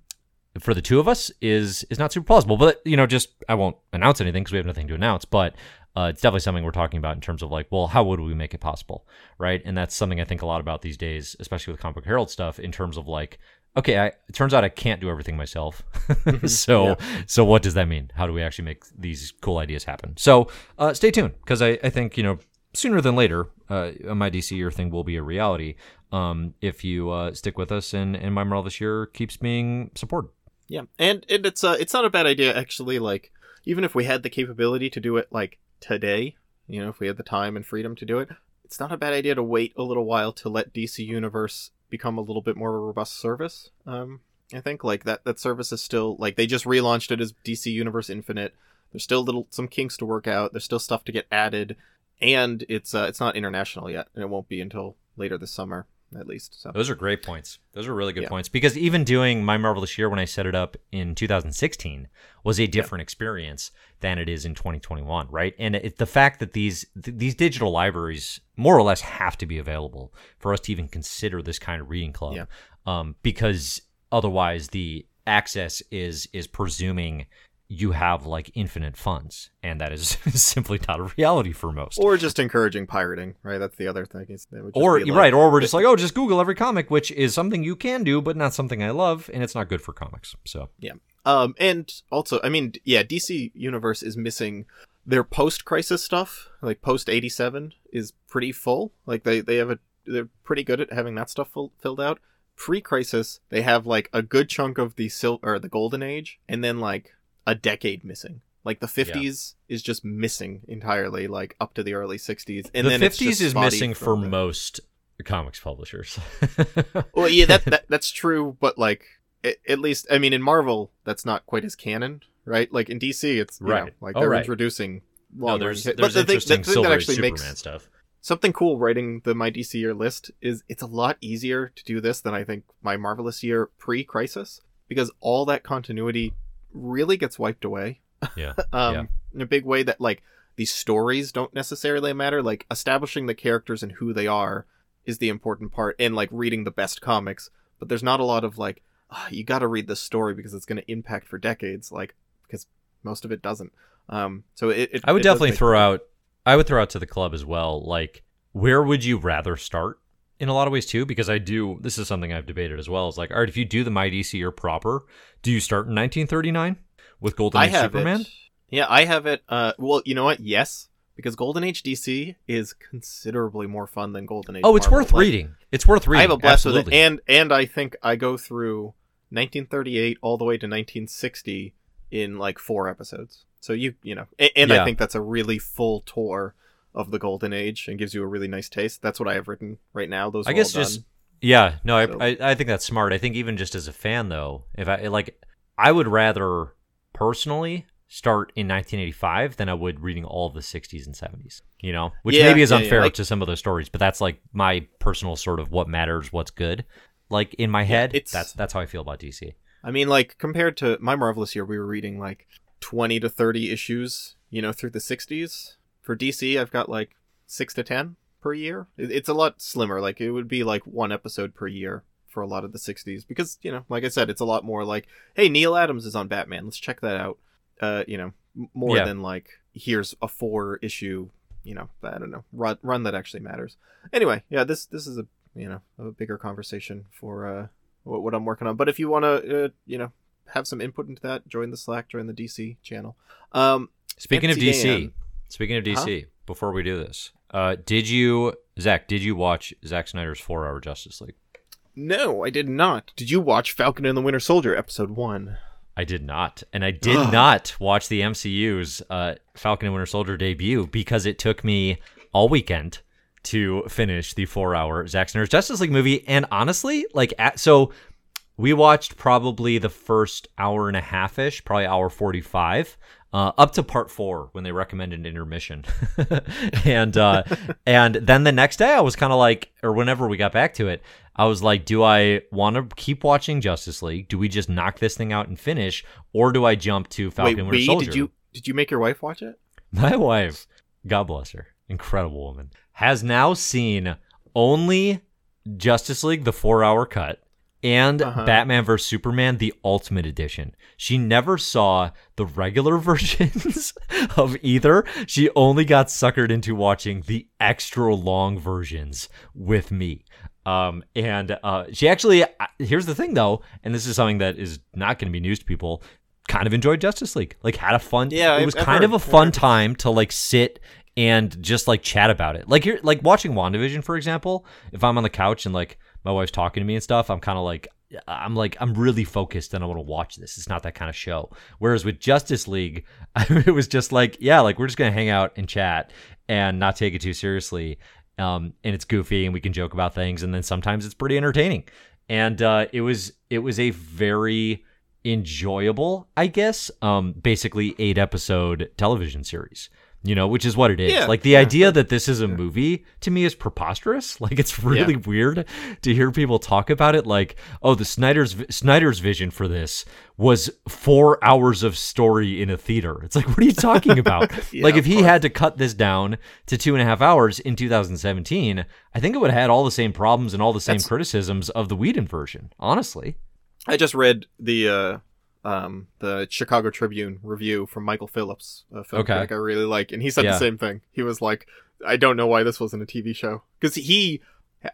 Speaker 1: for the two of us is is not super plausible. But you know, just I won't announce anything because we have nothing to announce. But uh, it's definitely something we're talking about in terms of like, well, how would we make it possible, right? And that's something I think a lot about these days, especially with Comic Book Herald stuff, in terms of like, okay, I, it turns out I can't do everything myself. so, yeah. so what does that mean? How do we actually make these cool ideas happen? So, uh, stay tuned because I, I think you know sooner than later, uh, my DC year thing will be a reality. Um, if you uh, stick with us and and my Marvel this year keeps being supported.
Speaker 2: Yeah, and and it's uh it's not a bad idea actually. Like even if we had the capability to do it like today, you know, if we had the time and freedom to do it, it's not a bad idea to wait a little while to let DC Universe become a little bit more of a robust service. Um, I think like that that service is still like they just relaunched it as DC Universe Infinite. There's still little some kinks to work out. There's still stuff to get added, and it's uh, it's not international yet, and it won't be until later this summer at least. So
Speaker 1: those are great points. Those are really good yeah. points because even doing my marvelous year when I set it up in 2016 was a different yeah. experience than it is in 2021, right? And it, the fact that these th- these digital libraries more or less have to be available for us to even consider this kind of reading club,
Speaker 2: yeah.
Speaker 1: um, because otherwise the access is is presuming you have like infinite funds, and that is simply not a reality for most.
Speaker 2: Or just encouraging pirating, right? That's the other thing.
Speaker 1: or like, right, or we're just like, oh, just Google every comic, which is something you can do, but not something I love, and it's not good for comics. So
Speaker 2: yeah, um, and also, I mean, yeah, DC Universe is missing their post-crisis stuff. Like post eighty seven is pretty full. Like they they have a they're pretty good at having that stuff full, filled out. Pre-crisis, they have like a good chunk of the sil or the golden age, and then like a decade missing. Like the 50s yeah. is just missing entirely, like up to the early 60s, and
Speaker 1: the
Speaker 2: then
Speaker 1: 50s is missing for most comics publishers.
Speaker 2: well, yeah, that, that that's true, but like it, at least I mean in Marvel that's not quite as canon, right? Like in DC, it's right, know, like oh, they're oh, right. introducing.
Speaker 1: No, there's, there's but the thing, the thing that actually Superman makes stuff.
Speaker 2: Something cool writing the my DC year list is it's a lot easier to do this than I think my marvelous year pre-crisis because all that continuity really gets wiped away.
Speaker 1: Yeah.
Speaker 2: um,
Speaker 1: yeah.
Speaker 2: In a big way that like these stories don't necessarily matter. Like establishing the characters and who they are is the important part, and like reading the best comics. But there's not a lot of like oh, you got to read this story because it's going to impact for decades. Like because most of it doesn't. Um, so it. it
Speaker 1: I would
Speaker 2: it
Speaker 1: definitely throw out. I would throw out to the club as well. Like, where would you rather start? In a lot of ways too, because I do. This is something I've debated as well. Is like, all right, if you do the My DC year proper, do you start in 1939 with Golden Age Superman?
Speaker 2: It. Yeah, I have it. Uh, well, you know what? Yes, because Golden Age DC is considerably more fun than Golden Age.
Speaker 1: Oh, it's
Speaker 2: Marvel.
Speaker 1: worth like, reading. It's worth reading. I have a blast Absolutely.
Speaker 2: with it, and and I think I go through 1938 all the way to 1960 in like four episodes. So you you know, and, and yeah. I think that's a really full tour of the golden age and gives you a really nice taste. That's what I have written right now. Those I guess just
Speaker 1: yeah, no, so. I, I think that's smart. I think even just as a fan though, if I like, I would rather personally start in 1985 than I would reading all of the 60s and 70s. You know, which yeah, maybe is yeah, unfair yeah. Like, to some of those stories, but that's like my personal sort of what matters, what's good. Like in my head, it's, that's that's how I feel about DC.
Speaker 2: I mean, like compared to my marvelous year, we were reading like 20 to 30 issues, you know, through the 60s for DC, I've got like six to ten per year. It's a lot slimmer. Like it would be like one episode per year for a lot of the 60s because you know, like I said, it's a lot more like, hey, Neal Adams is on Batman. Let's check that out. Uh, you know, more yeah. than like here's a four issue. You know, I don't know run run that actually matters. Anyway, yeah, this this is a you know a bigger conversation for uh what, what I'm working on. But if you want to uh, you know have some input into that, join the Slack, join the DC channel. Um,
Speaker 1: Speaking of DC, Speaking of DC, huh? before we do this, uh, did you, Zach? Did you watch Zack Snyder's Four Hour Justice League?
Speaker 2: No, I did not. Did you watch Falcon and the Winter Soldier episode one?
Speaker 1: I did not, and I did not watch the MCU's uh, Falcon and Winter Soldier debut because it took me all weekend to finish the four-hour Zack Snyder's Justice League movie. And honestly, like, at, so we watched probably the first hour and a half ish, probably hour forty-five uh, up to part four when they recommended intermission, and uh, and then the next day I was kind of like, or whenever we got back to it, I was like, do I want to keep watching Justice League? Do we just knock this thing out and finish, or do I jump to Falcon Wait, Winter Soldier?
Speaker 2: Did you did you make your wife watch it?
Speaker 1: My wife, God bless her, incredible woman, has now seen only Justice League the four hour cut and
Speaker 2: Uh-huh.
Speaker 1: Batman vs Superman the Ultimate Edition. She never saw the regular versions of either. She only got suckered into watching the extra long versions with me. Um, and uh, she actually, uh, here's the thing though, and this is something that is not going to be news to people. Kind of enjoyed Justice League. Like had a fun.
Speaker 2: Yeah,
Speaker 1: it was
Speaker 2: I've
Speaker 1: kind
Speaker 2: heard,
Speaker 1: of a fun time to like sit and just like chat about it. Like you're like watching WandaVision, for example. If I'm on the couch and like my wife's talking to me and stuff, I'm kind of like I'm like I'm really focused and I want to watch this. It's not that kind of show. Whereas with Justice League, it was just like yeah, like we're just gonna hang out and chat and not take it too seriously. Um, and it's goofy and we can joke about things, and then sometimes it's pretty entertaining. And uh, it was it was a very enjoyable, I guess, um, basically eight episode television series. You know, which is what it is.
Speaker 2: Yeah,
Speaker 1: like the
Speaker 2: yeah,
Speaker 1: idea that this is a movie to me is preposterous. Like it's really weird to hear people talk about it. Like, oh, the Snyder's Snyder's vision for this was four hours of story in a theater. It's like, what are you talking about? Like, if he had to cut this down to two and a half hours in 2017, I think it would have had all the same problems and all the same
Speaker 2: That's-
Speaker 1: criticisms of the Whedon version. Honestly,
Speaker 2: I just read the uh, um, the Chicago Tribune review from Michael Phillips, a film
Speaker 1: Okay.
Speaker 2: critic I really like, and he said
Speaker 1: Yeah.
Speaker 2: the same thing. He was like, "I don't know why this wasn't a TV show," because he,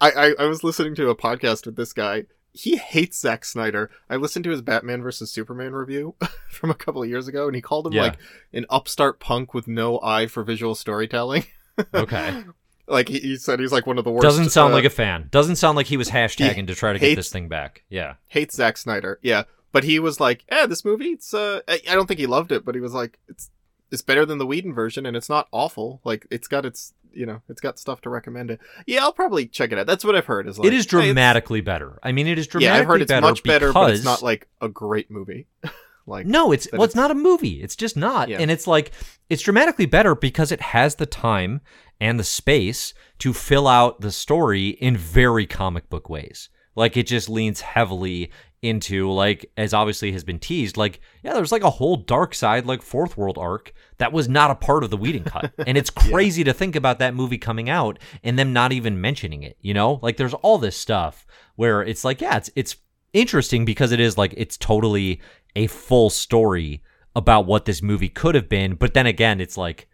Speaker 2: I, I, I was listening to a podcast with this guy. He hates Zack Snyder. I listened to his Batman versus Superman review from a couple of years ago, and he called him
Speaker 1: Yeah.
Speaker 2: like an upstart punk with no eye for visual storytelling.
Speaker 1: okay,
Speaker 2: like he, he said, he's like one of the worst.
Speaker 1: doesn't sound
Speaker 2: uh,
Speaker 1: like a fan. Doesn't sound like he was hashtagging to try to get this thing back. Yeah,
Speaker 2: hates Zack Snyder. Yeah, but he was like, "Yeah, this movie. It's uh, I I don't think he loved it, but he was like, it's it's better than the Whedon version, and it's not awful. Like, it's got its you know, it's got stuff to recommend it. Yeah, I'll probably check it out. That's what I've heard. Is like
Speaker 1: it is
Speaker 2: hey,
Speaker 1: dramatically better. I mean, it is dramatically
Speaker 2: yeah, I've heard it's
Speaker 1: better
Speaker 2: much better, but it's not like a great movie. like,
Speaker 1: No, it's well, it's
Speaker 2: it's-
Speaker 1: not a movie. It's just not.
Speaker 2: Yeah.
Speaker 1: And it's like it's dramatically better because it has the time and the space to fill out the story in very comic book ways. Like it just leans heavily into like as obviously has been teased like yeah there's like a whole Darkseid like fourth world arc that was not a part of the Whedon cut. And it's crazy to think about that movie coming out and them not even mentioning it you know? Like there's all this stuff where it's like yeah it's it's interesting because it is like it's totally a full story about what this movie could have been. But then again it's like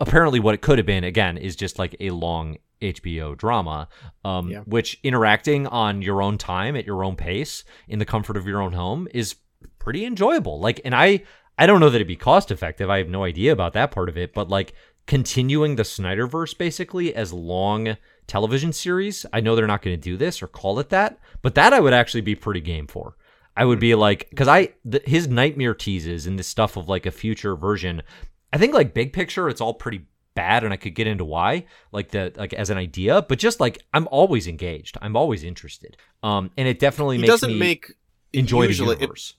Speaker 1: apparently what it could have been again is just like a long HBO drama um
Speaker 2: Yeah.
Speaker 1: which interacting on your own time at your own pace in the comfort of your own home is pretty enjoyable like and I I don't know that it'd be cost effective I have no idea about that part of it but like continuing the Snyderverse basically as long television series I know they're not going to do this or call it that but that I would actually be pretty game for I would be like, because I the, his Knightmare teases and this stuff of like a future version. I think like big picture, it's all pretty bad, and I could get into why, like the like as an idea. But just like I'm always engaged, I'm always interested. Um, and it definitely
Speaker 2: he
Speaker 1: makes
Speaker 2: doesn't
Speaker 1: me
Speaker 2: make
Speaker 1: enjoy
Speaker 2: usually,
Speaker 1: the
Speaker 2: it-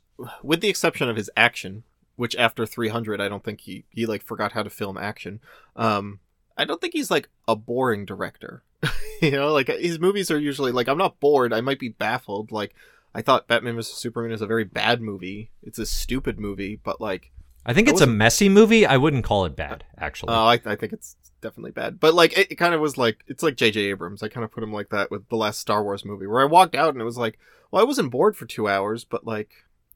Speaker 2: with the exception of his action, which after 300, I don't think he he like forgot how to film action. Um, I don't think he's like a boring director. you know, like his movies are usually like I'm not bored. I might be baffled. Like I thought Batman vs Superman is a very bad movie. It's a stupid movie, but like
Speaker 1: I think it's a messy movie. I wouldn't call it bad, actually.
Speaker 2: oh, I, I think it's definitely bad. But like it, it kind of was like it's like J.J. Abrams. I kind of put him like that with the last Star Wars movie, where I walked out and it was like, well, I wasn't bored for two hours, but like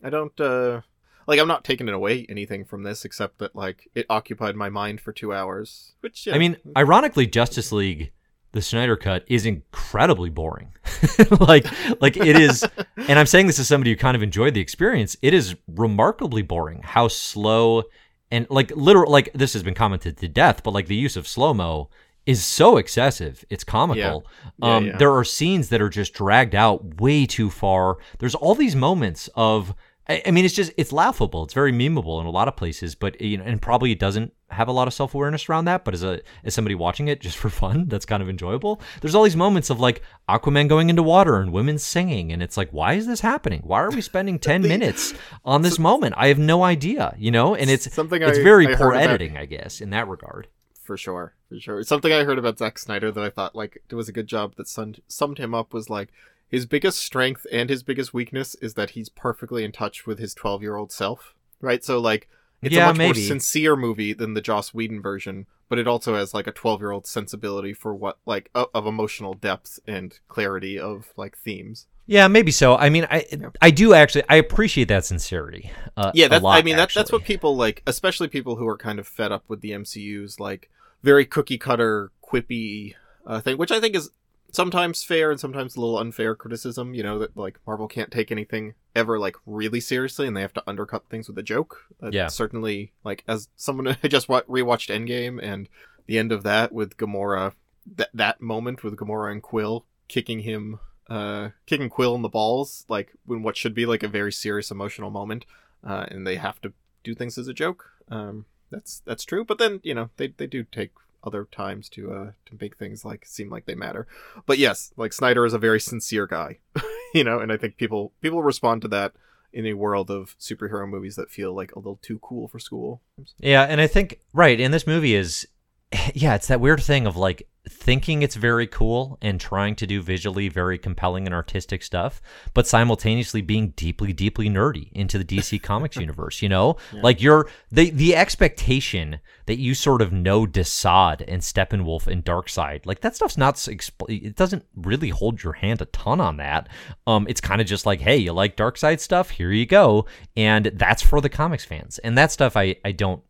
Speaker 2: I don't. uh like I'm not taking it away anything from this except that like it occupied my mind for two hours. Which yeah,
Speaker 1: I mean, ironically, Justice League, the Snyder cut, is incredibly boring. like, like it is, and I'm saying this as somebody who kind of enjoyed the experience. It is remarkably boring how slow and like literal. Like this has been commented to death, but like the use of slow mo is so excessive. It's comical.
Speaker 2: Yeah,
Speaker 1: um,
Speaker 2: yeah.
Speaker 1: There are scenes that are just dragged out way too far. There's all these moments of. I I mean, it's just it's laughable. It's very memeable in a lot of places, but you know, and probably it doesn't have a lot of self awareness around that. But as a as somebody watching it just for fun, that's kind of enjoyable. There's all these moments of like Aquaman going into water and women singing, and it's like, why is this happening? Why are we spending ten minutes on this moment? I have no idea, you know. And it's
Speaker 2: Something
Speaker 1: it's
Speaker 2: I-
Speaker 1: very
Speaker 2: I
Speaker 1: poor
Speaker 2: heard about-
Speaker 1: editing, I guess, in that regard.
Speaker 2: for sure, for sure. Something I heard about Zack Snyder that I thought like it was a good job that summed, summed him up was like his biggest strength and his biggest weakness is that he's perfectly in touch with his 12 year old self. Right, so like It's
Speaker 1: Yeah,
Speaker 2: a much
Speaker 1: maybe.
Speaker 2: more sincere movie than the Joss Whedon version, but it also has like a 12 year old sensibility for what like o- of emotional depth and clarity of like themes.
Speaker 1: Yeah, maybe so. I mean, I I do actually I appreciate that sincerity. Uh,
Speaker 2: Yeah, that's
Speaker 1: lot,
Speaker 2: I mean that, that's what people like, especially people who are kind of fed up with the MCU's like very cookie cutter, quippy uh, thing, which I think is sometimes fair and sometimes a little unfair criticism. You know that like Marvel can't take anything ever like really seriously, and they have to undercut things with a joke. Uh,
Speaker 1: Yeah.
Speaker 2: certainly. Like as someone who just wa- rewatched Endgame and the end of that with Gamora, that that moment with Gamora and Quill kicking him, uh, kicking Quill in the balls, like when what should be like a very serious emotional moment, uh, and they have to do things as a joke. Um, that's that's true. But then you know they they do take other times to uh to make things like seem like they matter. But yes, like Snyder is a very sincere guy, you know, and I think people people respond to that in a world of superhero movies that feel like a little too cool for school.
Speaker 1: Yeah, and I think right, and this movie is yeah, it's that weird thing of like thinking it's very cool and trying to do visually very compelling and artistic stuff, but simultaneously being deeply, deeply nerdy into the DC Comics universe. You know, like you're the the expectation that you sort of know Desaad and Steppenwolf and Darkseid, like that stuff's not expl- it doesn't really hold your hand a ton on that. Um, it's kind of just like, hey, you like Darkseid stuff? Here you go, and that's for the comics fans. And that stuff, I I don't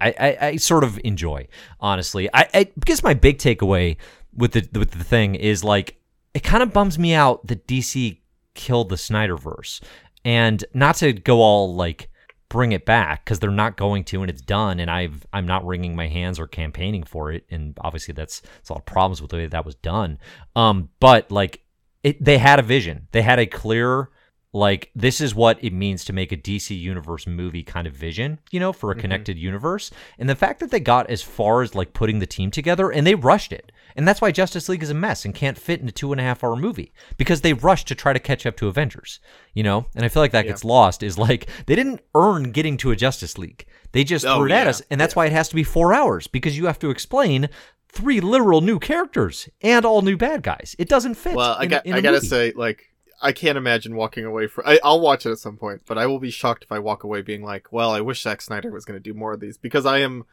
Speaker 1: I, I, I sort of enjoy, honestly. I, I guess my big takeaway with the with the thing is like it kind of bums me out that DC killed the Snyderverse, and not to go all like bring it back because they're not going to, and it's done. And I've I'm not wringing my hands or campaigning for it, and obviously that's that's a lot of problems with the way that was done. Um, but like it, they had a vision. They had a clear like this is what it means to make a DC universe movie kind of vision, you know, for a mm-hmm. connected universe. And the fact that they got as far as like putting the team together and they rushed it. And that's why Justice League is a mess and can't fit in a two and a half hour movie because they rushed to try to catch up to Avengers, you know? And I feel like that
Speaker 2: Yeah.
Speaker 1: gets lost is like they didn't earn getting to a Justice League. They just
Speaker 2: Oh,
Speaker 1: threw it at us. And that's why it has to be four hours because you have to explain three literal new characters and all new bad guys. It doesn't fit.
Speaker 2: Well, I got
Speaker 1: in
Speaker 2: I gotta
Speaker 1: movie.
Speaker 2: say like. I can't imagine walking away from. I, I'll watch it at some point, but I will be shocked if I walk away being like, "Well, I wish Zack Snyder was going to do more of these," because I am,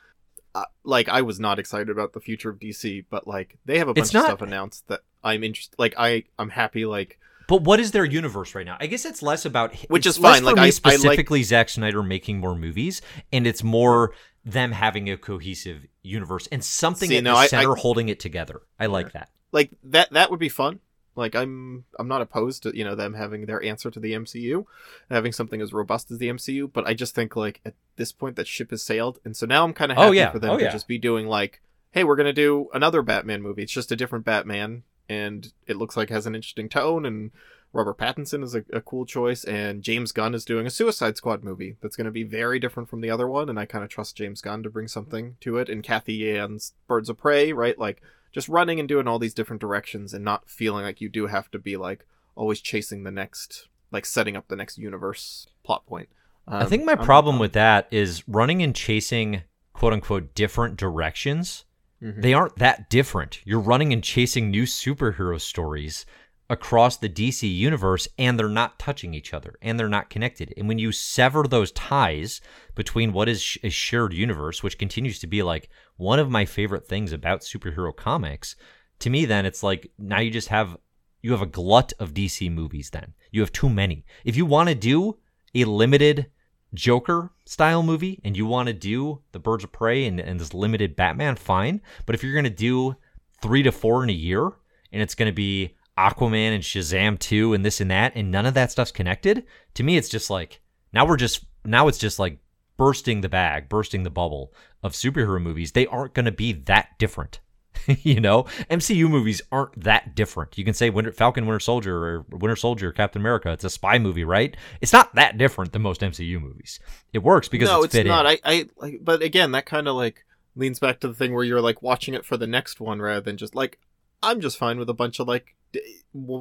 Speaker 2: uh, like, I was not excited about the future of DC, but like, they have a bunch of stuff announced that I'm interested. Like, I I'm happy. Like,
Speaker 1: But what is their universe right now? I guess it's less about
Speaker 2: Which is fine, like, I- I like-
Speaker 1: specifically, Zack Snyder making more movies, and it's more them having a cohesive universe and something
Speaker 2: See,
Speaker 1: at
Speaker 2: no,
Speaker 1: the
Speaker 2: I-
Speaker 1: center holding it together. I like that.
Speaker 2: like that that would be fun like i'm i'm not opposed to you know them having their answer to the mcu having something as robust as the mcu but i just think like at this point that ship has sailed and so now i'm kind of
Speaker 1: Oh,
Speaker 2: happy
Speaker 1: yeah.
Speaker 2: for them
Speaker 1: Oh,
Speaker 2: to
Speaker 1: yeah.
Speaker 2: just be doing like hey we're gonna do another batman movie it's just a different batman and it looks like it has an interesting tone and Robert Pattinson is a, a cool choice, and James Gunn is doing a Suicide Squad movie that's going to be very different from the other one, and I kind of trust James Gunn to bring something to it. And Cathy Yan's Birds of Prey, right? Like just running and doing all these different directions and not feeling like you do have to be like always chasing the next, like setting up the next universe plot point.
Speaker 1: I
Speaker 2: Um,
Speaker 1: think my problem with that is running and chasing quote unquote different directions.
Speaker 2: Mhm.
Speaker 1: They aren't that different. You're running and chasing new superhero stories across the DC universe, and they're not touching each other and they're not connected. And when you sever those ties between what is a shared universe, which continues to be like one of my favorite things about superhero comics, to me, then it's like now you just have you have a glut of DC movies. Then you have too many. If you want to do a limited Joker style movie and you want to do the Birds of Prey and, and this limited Batman, fine. But if you're going to do three to four in a year and it's going to be Aquaman and Shazam 2 and this and that, and none of that stuff's connected, to me, it's just like now we're just, now it's just like bursting the bag, bursting the bubble of superhero movies. They aren't going to be that different. you know, MCU movies aren't that different. You can say Winter Falcon, Winter Soldier, or Winter Soldier, Captain America. It's a spy movie, right? It's not that different than most MCU movies. It works because
Speaker 2: no,
Speaker 1: it's,
Speaker 2: it's not.
Speaker 1: in.
Speaker 2: I, I, like, but again, that kind of like leans back to the thing where you're like watching it for the next one rather than just like I'm just fine with a bunch of like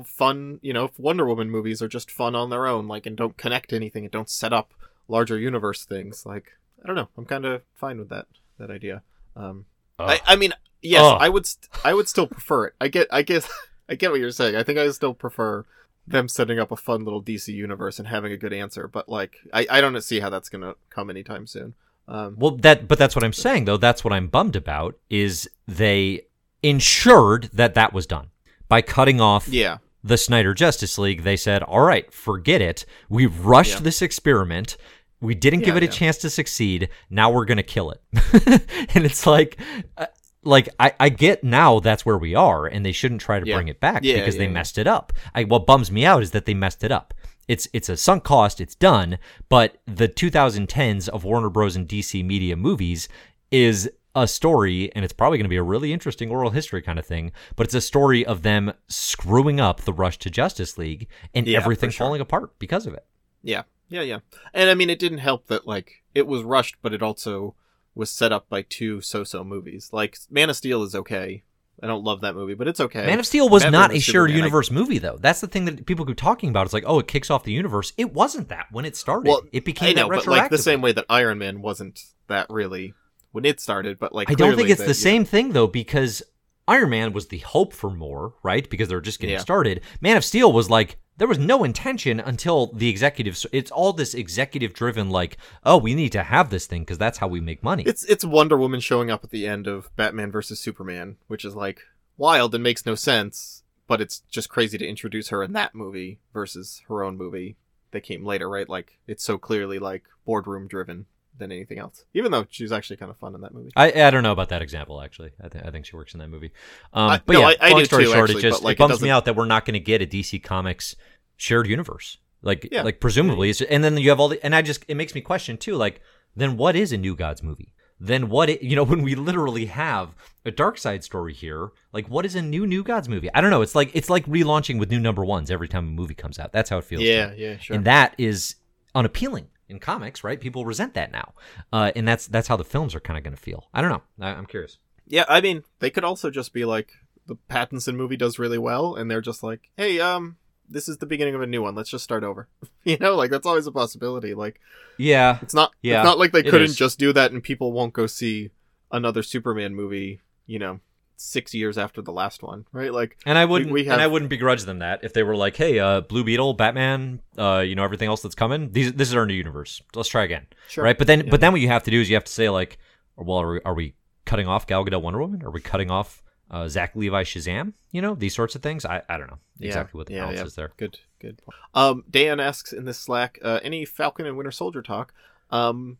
Speaker 2: fun, you know, Wonder Woman movies are just fun on their own, like and don't connect anything and don't set up larger universe things. Like I don't know, I'm kind of fine with that that idea. Um, I, I mean, yes,
Speaker 1: Ugh.
Speaker 2: I would, st- I would still prefer it. I get, I guess I get what you're saying. I think I still prefer them setting up a fun little DC universe and having a good answer. But like, I, I don't see how that's gonna come anytime soon. Um,
Speaker 1: Well, that but that's what I'm saying though. That's what I'm bummed about is they ensured that that was done by cutting off
Speaker 2: yeah,
Speaker 1: the Snyder Justice League. They said, "All right, forget it. We rushed
Speaker 2: Yeah.
Speaker 1: this experiment. We didn't give
Speaker 2: Yeah,
Speaker 1: it a chance to succeed. Now we're gonna kill it." and it's like, uh, like I, I get now that's where we are, and they shouldn't try to bring it back because they messed it up. I, what bums me out is that they messed it up. It's it's a sunk cost. It's done. But the 2010s of Warner Bros. and DC Media movies is a story, and it's probably going to be a really interesting oral history kind of thing. But it's a story of them screwing up the rush to Justice League and
Speaker 2: Yeah,
Speaker 1: everything
Speaker 2: sure.
Speaker 1: falling apart because of it.
Speaker 2: yeah, yeah, yeah. And I mean, it didn't help that like it was rushed, but it also was set up by two so-so movies. Like Man of Steel is okay. I don't love that movie, but it's okay.
Speaker 1: Man of Steel was
Speaker 2: Batman
Speaker 1: not a shared
Speaker 2: Superman, I-
Speaker 1: universe movie, though. That's the thing that people keep talking about. It's like, oh, it kicks off the universe. It wasn't that when it started.
Speaker 2: Well,
Speaker 1: it became
Speaker 2: I know,
Speaker 1: that
Speaker 2: but like the same way that Iron Man wasn't that really when it started, but like
Speaker 1: I don't think it's
Speaker 2: that,
Speaker 1: the same thing though, because Iron Man was the hope for more, right? Because they're just getting
Speaker 2: Yeah.
Speaker 1: started. Man of Steel was like there was no intention until the executives. It's all this executive driven, like, oh, we need to have this thing because that's how we make money.
Speaker 2: It's it's Wonder Woman showing up at the end of Batman versus Superman, which is like wild and makes no sense, but it's just crazy to introduce her in that movie versus her own movie that came later, right? Like it's so clearly like boardroom driven than anything else. Even though she's actually kind of fun in that movie.
Speaker 1: I, I don't know about that example actually. I, th- I think she works in that movie. Um,
Speaker 2: I-
Speaker 1: but
Speaker 2: no,
Speaker 1: yeah,
Speaker 2: I- I
Speaker 1: long story
Speaker 2: too,
Speaker 1: short,
Speaker 2: actually,
Speaker 1: it just
Speaker 2: like,
Speaker 1: it
Speaker 2: it
Speaker 1: me out that we're not going to get a DC Comics shared universe. Like
Speaker 2: Yeah.
Speaker 1: like presumably, it's, and then you have all the and I just it makes me question too. Like then what is a New Gods movie? Then what? It, you know when we literally have a Darkseid story here. Like what is a new New Gods movie? I don't know. It's like it's like relaunching with new number ones every time a movie comes out. That's how it feels.
Speaker 2: yeah, yeah, sure.
Speaker 1: and that is unappealing in comics, right? People resent that now, uh, and that's that's how the films are kind of going to feel. I don't know. I, I'm curious.
Speaker 2: Yeah, I mean, they could also just be like the Pattinson movie does really well, and they're just like, hey, um, this is the beginning of a new one. Let's just start over. you know, like that's always a possibility. Like
Speaker 1: Yeah,
Speaker 2: it's not,
Speaker 1: Yeah,
Speaker 2: it's not like they couldn't just do that and people won't go see another Superman movie. You know, six years after the last one, right? Like,
Speaker 1: and I wouldn't
Speaker 2: we
Speaker 1: and I wouldn't begrudge them that if they were like, "Hey, uh, Blue Beetle, Batman, uh, you know everything else that's coming. These this is our new universe. Let's try again."
Speaker 2: sure,
Speaker 1: Right? But then
Speaker 2: Yeah.
Speaker 1: but then what you have to do is you have to say like, "Well, are we, are we cutting off Gal Gadot Wonder Woman? Are we cutting off uh, Zach Levi Shazam? You know these sorts of things. I I don't know
Speaker 2: Yeah,
Speaker 1: exactly what the
Speaker 2: yeah,
Speaker 1: balance
Speaker 2: yeah.
Speaker 1: is there.
Speaker 2: Good, good. Um, Dan asks in this Slack, uh, any Falcon and Winter Soldier talk? Um,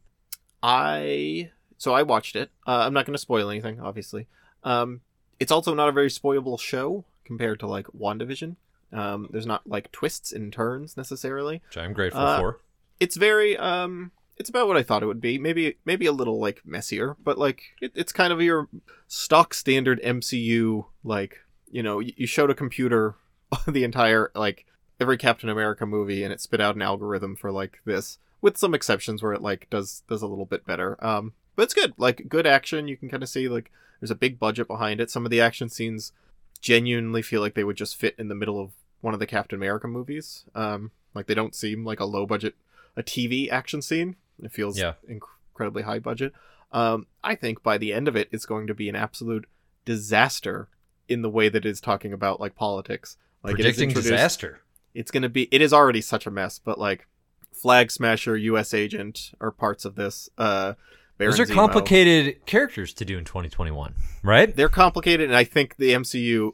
Speaker 2: I so I watched it. Uh, I'm not going to spoil anything, obviously. Um, it's also not a very spoilable show compared to like WandaVision. Um, there's not like twists and turns necessarily.
Speaker 1: Which I'm grateful
Speaker 2: Uh,
Speaker 1: for.
Speaker 2: It's very um, it's about what I thought it would be. Maybe maybe a little like messier, but like it, it's kind of your stock standard MCU. Like you know, you, you showed a computer the entire like every Captain America movie, and it spit out an algorithm for like this, with some exceptions where it like does does a little bit better. Um, but it's good. Like good action. You can kind of see like there's a big budget behind it. Some of the action scenes genuinely feel like they would just fit in the middle of one of the Captain America movies. Um, like they don't seem like a low budget a TV action scene. It feels
Speaker 1: Yeah.
Speaker 2: incredibly high budget. Um, I think by the end of it, it's going to be an absolute disaster in the way that it's talking about like politics. Like
Speaker 1: Predicting
Speaker 2: introduced-
Speaker 1: disaster.
Speaker 2: It's going to be. It is already such a mess, but like Flag Smasher, U.S. Agent are parts of this. Uh, Baron
Speaker 1: Those are
Speaker 2: Zemo.
Speaker 1: complicated characters to do in 2021, right?
Speaker 2: They're complicated, and I think the MCU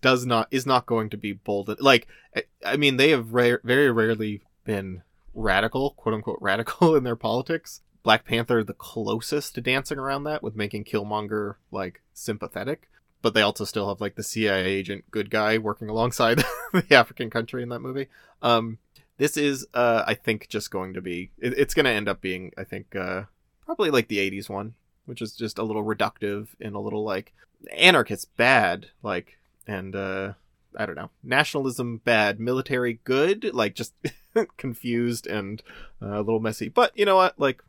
Speaker 2: does not is not going to be bold. Like, I- mean, they have rare, very rarely been radical, quote unquote, radical in their politics. Black Panther, the closest to dancing around that with making Killmonger like sympathetic, but they also still have like the CIA agent, good guy, working alongside the African country in that movie. Um, this is, uh, I think, just going to be. It, it's going to end up being, I think, uh, probably like the '80s one, which is just a little reductive and a little like anarchist bad, like, and uh, I don't know, nationalism bad, military good, like just confused and uh, a little messy. But you know what, like,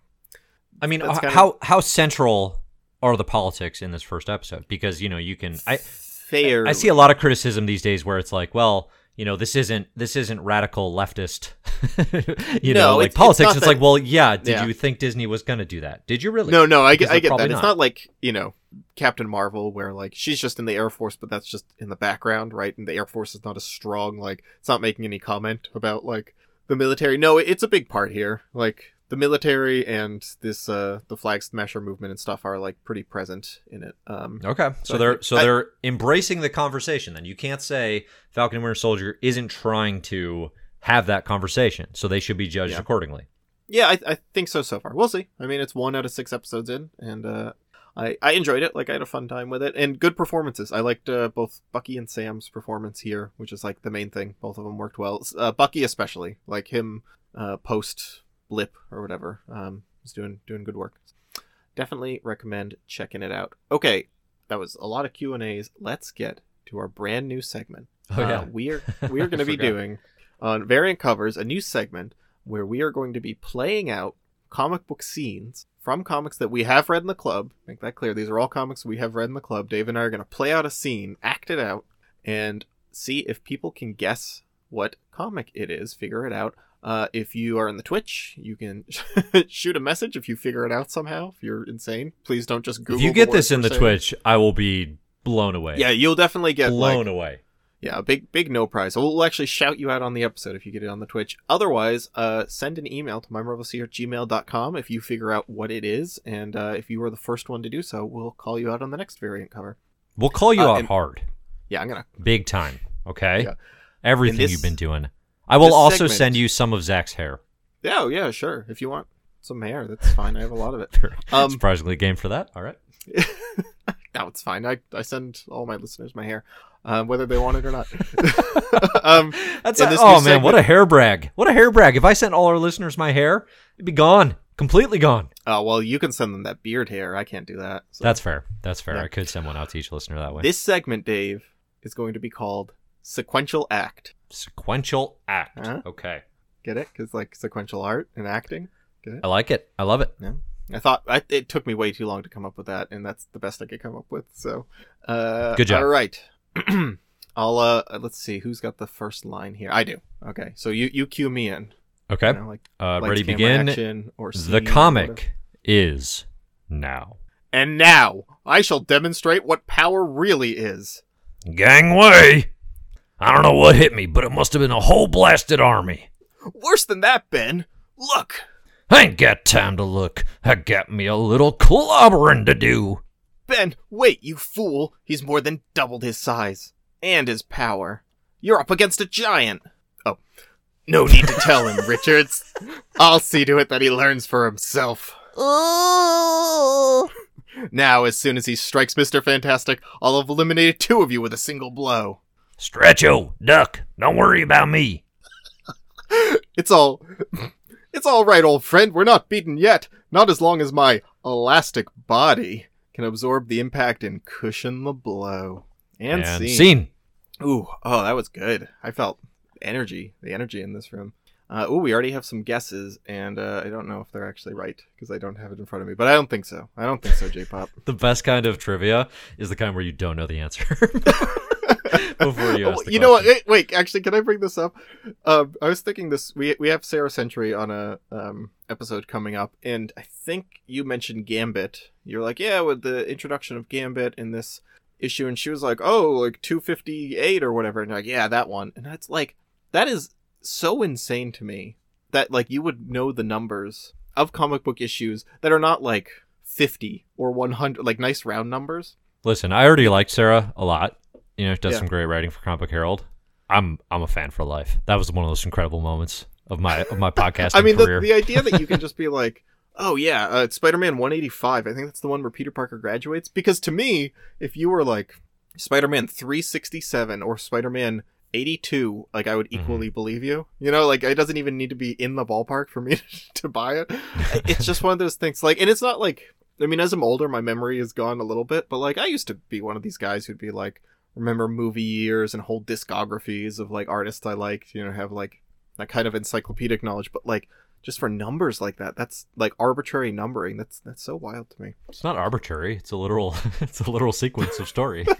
Speaker 1: I mean,
Speaker 2: kinda-
Speaker 1: how how central are the politics in this first episode? Because you know you can I
Speaker 2: fair.
Speaker 1: I see a lot of criticism these days where it's like, well, you know, this isn't this isn't radical leftist, you
Speaker 2: No,
Speaker 1: know, like
Speaker 2: it's- it's
Speaker 1: politics.
Speaker 2: not
Speaker 1: It's, like, well, yeah. Did
Speaker 2: Yeah.
Speaker 1: you think Disney was going to do that? Did you really?
Speaker 2: No, no, I get, I get that.
Speaker 1: probably
Speaker 2: It's
Speaker 1: not.
Speaker 2: not like you know Captain Marvel, where like she's just in the Air Force, but that's just in the background, right? And the Air Force is not as strong. Like it's not making any comment about like the military. No, it's a big part here. Like the military and this uh the flag smasher movement and stuff are like pretty present in it. Um,
Speaker 1: Okay, so,
Speaker 2: So
Speaker 1: they're so
Speaker 2: I-
Speaker 1: they're embracing the conversation. Then you can't say Falcon and Winter Soldier isn't trying to have that conversation, so they should be judged
Speaker 2: Yeah.
Speaker 1: accordingly.
Speaker 2: yeah, I, I think so so far. We'll see. I mean, it's one out of six episodes in, and uh, I I enjoyed it. Like I had a fun time with it, and good performances. I liked uh, both Bucky and Sam's performance here, which is like the main thing. Both of them worked well. Uh, Bucky especially, like him uh, post blip or whatever, um, was doing doing good work. Definitely recommend checking it out. Okay, that was a lot of Q and A's. Let's get to our brand new segment.
Speaker 1: Oh yeah,
Speaker 2: Uh, we are we are going to be doing on variant covers a new segment where we are going to be playing out comic book scenes from comics that we have read in the club. Make that clear. These are all comics we have read in the club. Dave and I are going to play out a scene, act it out, and see if people can guess what comic it is. Figure it out. Uh, if you are in the Twitch, you can shoot a message if you figure it out somehow. If you're insane, please don't just Google.
Speaker 1: if you get this in the
Speaker 2: saying.
Speaker 1: Twitch, I will be blown away.
Speaker 2: yeah, you'll definitely get like,
Speaker 1: blown away.
Speaker 2: yeah, a big big no prize. We'll actually shout you out on the episode if you get it on the Twitch. Otherwise, uh, send an email to mymarvelousyear at gmail.com if you figure out what it is, and uh, if you were the first one to do so, we'll call you out on the next variant cover.
Speaker 1: We'll call you
Speaker 2: Uh,
Speaker 1: out
Speaker 2: and-
Speaker 1: hard,
Speaker 2: Yeah, I'm gonna.
Speaker 1: big time. Okay,
Speaker 2: Yeah.
Speaker 1: everything
Speaker 2: this-
Speaker 1: you've been doing. I will also
Speaker 2: segment-
Speaker 1: send you some of Zach's hair.
Speaker 2: Yeah, oh, yeah, sure. If you want some hair, that's fine. I have a lot of it. Um,
Speaker 1: Surprisingly game for that. All right.
Speaker 2: no, it's fine. I, I send all my listeners my hair, uh, whether they want it or not. um,
Speaker 1: That's a, oh man, what a hair brag! What a hair brag! If I sent all our listeners my hair, it'd be gone, completely gone.
Speaker 2: oh well, you can send them that beard hair. I can't do that. so.
Speaker 1: That's fair. That's fair.
Speaker 2: Yeah.
Speaker 1: I could send one out to each listener that way.
Speaker 2: This segment, Dave, is going to be called sequential act.
Speaker 1: Sequential act.
Speaker 2: Huh?
Speaker 1: Okay,
Speaker 2: Get it? Because like sequential art and acting. Get it?
Speaker 1: I like it. I love it. Yeah.
Speaker 2: I thought I, it took me way too long to come up with that, and that's the best I could come up with. So, uh,
Speaker 1: Good job.
Speaker 2: All right, I'll uh, let's see who's got the first line here. I do. Okay, so you you cue me in.
Speaker 1: Okay,
Speaker 2: You know, like
Speaker 1: uh, ready? Begin.
Speaker 2: or
Speaker 1: The comic
Speaker 2: whatever.
Speaker 1: is now.
Speaker 2: And now I shall demonstrate what power really is.
Speaker 1: Gangway. I don't know what hit me, but it must have been a whole blasted army.
Speaker 2: Worse than that, Ben. Look.
Speaker 1: I ain't got time to look. I got me a little clobbering to do.
Speaker 2: Ben, wait, you fool! He's more than doubled his size. And his power. You're up against a giant! Oh. No need to tell him, Richards. I'll see to it that he learns for himself. Oh. Now, as soon as he strikes Mr. Fantastic, I'll have eliminated two of you with a single blow.
Speaker 1: Stretcho, duck, don't worry about me.
Speaker 2: It's all. It's all right, old friend. We're not beaten yet. Not as long as my elastic body can absorb the impact and cushion the blow. And, scene.
Speaker 1: scene.
Speaker 2: Ooh, oh, that was good. I felt energy, the energy in this room. Uh, ooh, we already have some guesses, and uh, I don't know if they're actually right because I don't have it in front of me. But I don't think so. I don't think so, J-pop.
Speaker 1: The best kind of trivia is the kind where you don't know the answer before you ask
Speaker 2: you know what? Wait, wait, actually, can I bring this up? Um, I was thinking this. We we have Sarah Century on a um, episode coming up, and I think you mentioned Gambit. You're like, yeah, with the introduction of Gambit in this issue, and she was like, oh, like 258 or whatever, and like, yeah, that one, and that's like, that is so insane to me that like you would know the numbers of comic book issues that are not like 50 or 100, like nice round numbers.
Speaker 1: Listen, I already like Sarah a lot. You know, does
Speaker 2: Yeah.
Speaker 1: some great writing for Comic Book Herald. I'm I'm a fan for life. That was one of those incredible moments of my of my podcasting
Speaker 2: I mean, the, the idea that you can just be like, oh yeah, uh, Spider-Man 185. I think that's the one where Peter Parker graduates. Because to me, if you were like Spider-Man 367 or Spider-Man 82, like I would
Speaker 1: Mm-hmm.
Speaker 2: equally believe you. You know, like it doesn't even need to be in the ballpark for me to buy it. It's just one of those things. Like, and it's not like. I mean, as I'm older, my memory has gone a little bit, but like I used to be one of these guys who'd be like, remember movie years and whole discographies of like artists I liked, you know, have like that kind of encyclopedic knowledge, but like just for numbers like that, that's like arbitrary numbering. That's that's so wild to me.
Speaker 1: It's not arbitrary. It's a literal it's a literal sequence of story.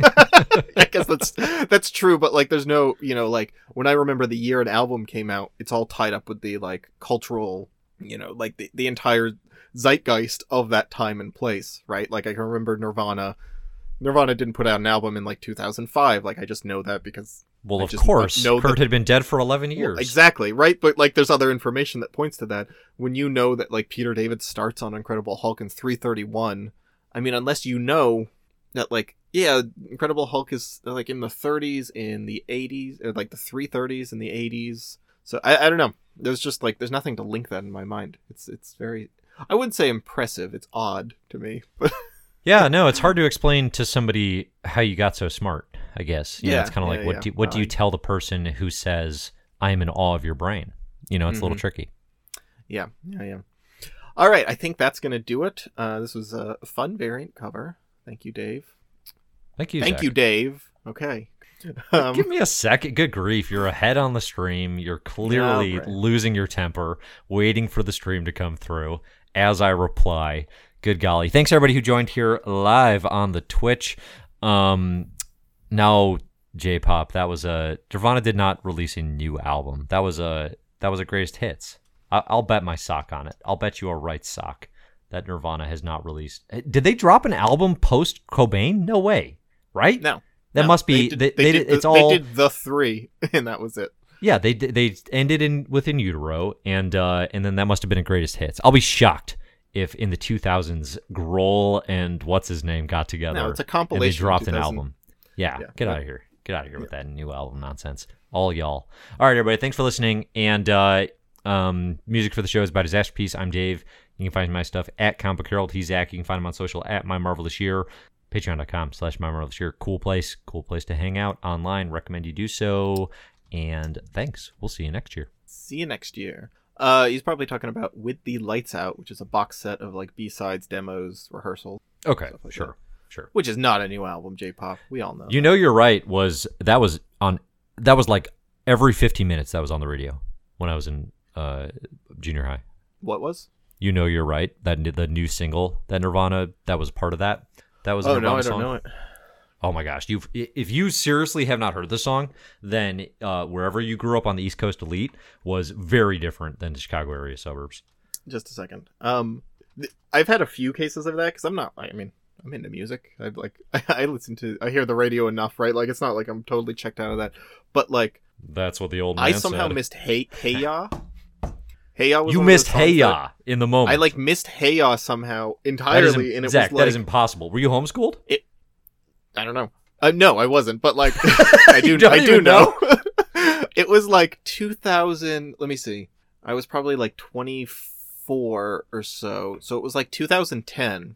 Speaker 2: I guess that's that's true, but like there's no, you know, like when I remember the year an album came out, it's all tied up with the like cultural, you know, like the the entire zeitgeist of that time and place, right? Like I can remember Nirvana Nirvana didn't put out an album in like 2005. Like I just know that because
Speaker 1: Well,
Speaker 2: I
Speaker 1: of course,
Speaker 2: know
Speaker 1: Kurt
Speaker 2: that-
Speaker 1: had been dead for 11
Speaker 2: Well,
Speaker 1: years.
Speaker 2: exactly, right? But like there's other information that points to that. When you know that like Peter David starts on Incredible Hulk in 331, I mean unless you know that like yeah, Incredible Hulk is like in the 30s in the 80s or like the 330s in the 80s. So I, I don't know. There's just like there's nothing to link that in my mind. It's it's very I wouldn't say impressive. It's odd to me.
Speaker 1: Yeah, no, it's hard to explain to somebody how you got so smart. I guess. You know,
Speaker 2: Yeah,
Speaker 1: it's kind of
Speaker 2: yeah,
Speaker 1: like what
Speaker 2: yeah.
Speaker 1: do what do you
Speaker 2: Um,
Speaker 1: tell the person who says I am in awe of your brain? You know, it's a little
Speaker 2: Mhm.
Speaker 1: tricky.
Speaker 2: yeah, yeah, yeah. All right, I think that's gonna do it. Uh, this was a fun variant cover. Thank you, Dave.
Speaker 1: Thank you.
Speaker 2: Thank
Speaker 1: Zach.
Speaker 2: you, Dave. Okay. Um,
Speaker 1: Give me a second. Good grief. You're ahead on the stream. You're clearly
Speaker 2: right.
Speaker 1: losing your temper, waiting for the stream to come through as I reply. Good golly. Thanks everybody who joined here live on the Twitch. Um now J Pop, that was a Nirvana did not release a new album. That was a that was a greatest hits. I, I'll bet my sock on it. I'll bet you a right sock that Nirvana has not released. Eh, Did they drop an album post Cobain? No way. Right?
Speaker 2: no,
Speaker 1: That
Speaker 2: no,
Speaker 1: must be
Speaker 2: did-
Speaker 1: they, they, did,
Speaker 2: the,
Speaker 1: it's all
Speaker 2: They did the three, and that was it.
Speaker 1: yeah, they they ended in with In Utero, and uh, and then that must have been a greatest hits. I'll be shocked if in the 2000s Grohl and what's his name got together
Speaker 2: No, it's a
Speaker 1: and they
Speaker 2: compilation.
Speaker 1: dropped an album. Yeah,
Speaker 2: Yeah.
Speaker 1: get out of here, get out of here with that new album nonsense. All y'all. All right, everybody, thanks for listening. And uh, um, music for the show is by Disasterpeace. I'm Dave. You can find my stuff at Comic Herald. He's Zach. You can find him on social at My Marvelous Year. Patreon.com slash My Marvelous Year. Cool place. Cool place to hang out online. Recommend you do so. And thanks. We'll see you next year.
Speaker 2: See you next year. Uh, he's probably talking about with the lights out, which is a box set of like B sides, demos, rehearsals,
Speaker 1: Okay,
Speaker 2: like
Speaker 1: sure, sure.
Speaker 2: which is not a new album. J-pop, we all know.
Speaker 1: You know, you're right. Was that was on? That was like every 15 minutes. That was on the radio when I was in uh, junior high.
Speaker 2: what was?
Speaker 1: You know, you're right. That the new single that Nirvana that was part of that. That was
Speaker 2: Oh
Speaker 1: Nirvana
Speaker 2: no, I don't know it.
Speaker 1: Oh my gosh! You if you seriously have not heard the song, then uh, wherever you grew up on the East Coast elite was very different than the Chicago area suburbs.
Speaker 2: Just a second. Um, th- I've had a few cases of that because I'm not. I mean, I'm into music. I like. I, listen to. I hear the radio enough, right? Like, it's not like I'm totally checked out of that. But like,
Speaker 1: That's what the old man
Speaker 2: I somehow
Speaker 1: said.
Speaker 2: missed Hey Hey Ya. Hey Ya was
Speaker 1: you
Speaker 2: one of those
Speaker 1: missed Hey Ya in the moment.
Speaker 2: I like missed Hey Ya somehow
Speaker 1: that is,
Speaker 2: entirely, and it
Speaker 1: Zach.
Speaker 2: was like
Speaker 1: that is impossible. Were you homeschooled?
Speaker 2: I don't know. Uh, no, I wasn't, but like I do. I do
Speaker 1: even
Speaker 2: know. it was like 2000. Let me see. I was probably like 24 or so. So it was like 2010,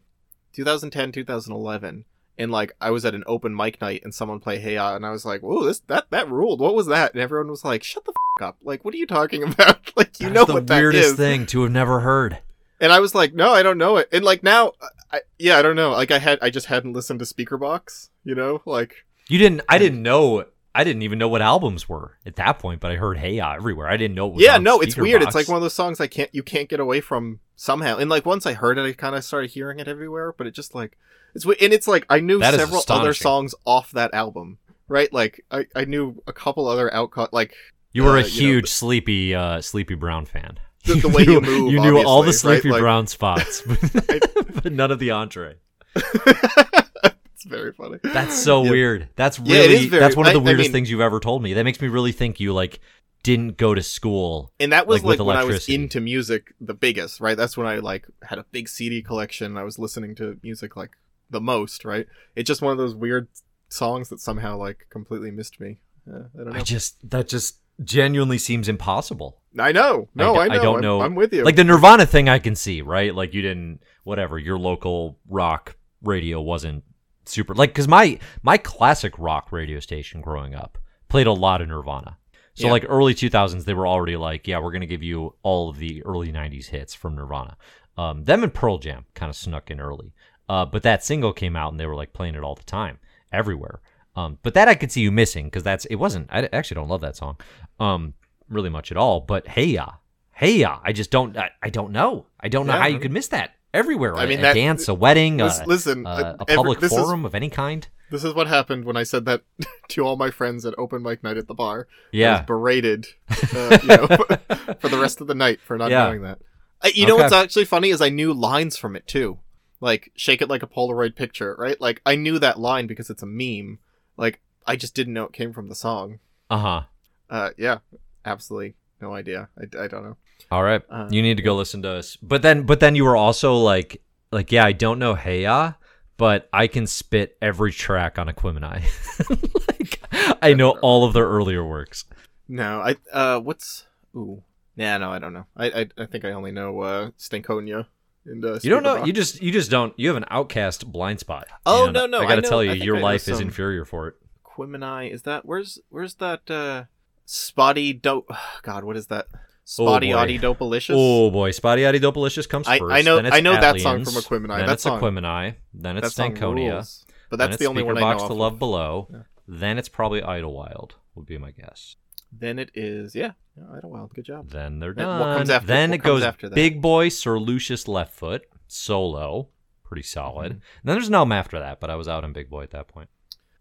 Speaker 2: 2010, 2011, and like I was at an open mic night and someone played Hey Ya, and I was like, "Whoa, this that that ruled. What was that?" And everyone was like, "Shut the f- up! Like, what are you talking about? like, you
Speaker 1: That
Speaker 2: know
Speaker 1: the
Speaker 2: what that
Speaker 1: weirdest
Speaker 2: is."
Speaker 1: thing to have never heard.
Speaker 2: And I was like, no, I don't know it. And like now, I, yeah, I don't know. Like I had, I just hadn't listened to Speakerboxxx, you know, like
Speaker 1: You didn't. I didn't know. I didn't even know what albums were at that point. But I heard Hey Ya everywhere. I didn't know.
Speaker 2: Yeah,
Speaker 1: on
Speaker 2: no, it's weird. It's like one of those songs I can't, you can't get away from somehow. And like once I heard it, I kind of started hearing it everywhere. But it just like it's and it's like I knew
Speaker 1: That
Speaker 2: several other songs off that album, right? Like I, I knew a couple other OutKast, like
Speaker 1: You were a
Speaker 2: uh, you know,
Speaker 1: huge Sleepy uh, Sleepy Brown fan.
Speaker 2: The- the way you move,
Speaker 1: You knew all the
Speaker 2: right?
Speaker 1: Sleepy
Speaker 2: Like-
Speaker 1: Brown spots, but none of the entree.
Speaker 2: it's very funny.
Speaker 1: That's so
Speaker 2: Yeah.
Speaker 1: weird. That's really
Speaker 2: is very-
Speaker 1: that's one of the
Speaker 2: I- I
Speaker 1: weirdest
Speaker 2: mean-
Speaker 1: things you've ever told me. That makes me really think you like didn't go to school.
Speaker 2: and that was
Speaker 1: like,
Speaker 2: like, when I was into music the biggest, right? That's when I like had a big CD collection. I was listening to music like the most, right? It's just one of those weird songs that somehow like completely missed me. Uh, I don't know.
Speaker 1: I just that just genuinely seems impossible.
Speaker 2: I know. No,
Speaker 1: d-
Speaker 2: I, know.
Speaker 1: I don't
Speaker 2: I'm,
Speaker 1: know.
Speaker 2: I'm with you.
Speaker 1: Like the Nirvana thing, I can see, right? Like you didn't, whatever. Your local rock radio wasn't super, like because my my classic rock radio station growing up played a lot of Nirvana. So
Speaker 2: Yeah.
Speaker 1: like early 2000s, they were already like, yeah, we're gonna give you all of the early 90s hits from Nirvana. Um, them and Pearl Jam kind of snuck in early, uh, but that single came out and they were like playing it all the time, everywhere. Um, but that I could see you missing because that's it wasn't. I actually don't love that song, um, really much at all. But hey ya, hey ya, I just don't. I, I don't know. I don't know
Speaker 2: Yeah,
Speaker 1: how you could miss that everywhere.
Speaker 2: I mean,
Speaker 1: a,
Speaker 2: that-
Speaker 1: dance, a wedding,
Speaker 2: Lis- listen,
Speaker 1: uh,
Speaker 2: uh,
Speaker 1: a
Speaker 2: every-
Speaker 1: public
Speaker 2: is-
Speaker 1: forum of any kind.
Speaker 2: This is what happened when I said that to all my friends at open mic night at the bar.
Speaker 1: Yeah,
Speaker 2: was berated, uh, you know, for the rest of the night for not
Speaker 1: Yeah.
Speaker 2: knowing that. I, you know what's actually funny is I knew lines from it too, like "Shake it like a Polaroid picture," right? Like I knew that line because it's a meme. Like I just didn't know it came from the song.
Speaker 1: Uh huh.
Speaker 2: Uh, yeah, absolutely no idea. I, I don't know.
Speaker 1: All right.
Speaker 2: Uh,
Speaker 1: you need to go listen to us. But then, but then you were also like, like, yeah, I don't know Heya, but I can spit every track on Aquemini. like, I know all of their earlier works.
Speaker 2: No, I uh, what's ooh, yeah, no, I don't know. I I, I think I only know uh Stankonia. And, uh,
Speaker 1: You don't know.
Speaker 2: Superbach.
Speaker 1: You just, you just don't. You have an OutKast blind spot.
Speaker 2: Oh, no, no,
Speaker 1: I
Speaker 2: I
Speaker 1: gotta
Speaker 2: know-
Speaker 1: tell you, your
Speaker 2: I
Speaker 1: life is inferior for it.
Speaker 2: Aquemini is that where's where's that uh spotty dope God what is that spotty
Speaker 1: boy.
Speaker 2: oddy dopalicious
Speaker 1: Oh boy, SpottieOttieDopaliscious comes
Speaker 2: I-
Speaker 1: first.
Speaker 2: I know-
Speaker 1: then it's
Speaker 2: I know that song from Aquemini.
Speaker 1: Then
Speaker 2: That
Speaker 1: it's
Speaker 2: song-
Speaker 1: Aquemini. Then it's
Speaker 2: that song
Speaker 1: Stankonia.
Speaker 2: rules. but
Speaker 1: then
Speaker 2: that's
Speaker 1: it's
Speaker 2: the only one I know
Speaker 1: Box
Speaker 2: off
Speaker 1: to. Love Below.
Speaker 2: Yeah.
Speaker 1: Then it's probably Idlewild. Would be my guess.
Speaker 2: Then it is yeah, yeah Idlewild good job
Speaker 1: Then they're done.
Speaker 2: what comes after-
Speaker 1: then
Speaker 2: what
Speaker 1: it goes
Speaker 2: after that?
Speaker 1: Big Boi, Sir Lucious Left Foot, solo, pretty solid.
Speaker 2: Mhm.
Speaker 1: Then there's no after that, but I was out on Big Boi at that point.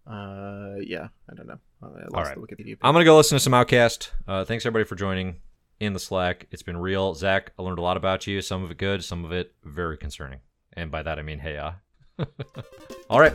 Speaker 2: uh yeah I don't know I lost
Speaker 1: All right.
Speaker 2: the Wikipedia page.
Speaker 1: I'm gonna go listen to some OutKast. Uh, thanks everybody for joining in the Slack. It's been real, Zach. I learned a lot about you. Some of it good, some of it very concerning, and by that I mean hey uh. All right.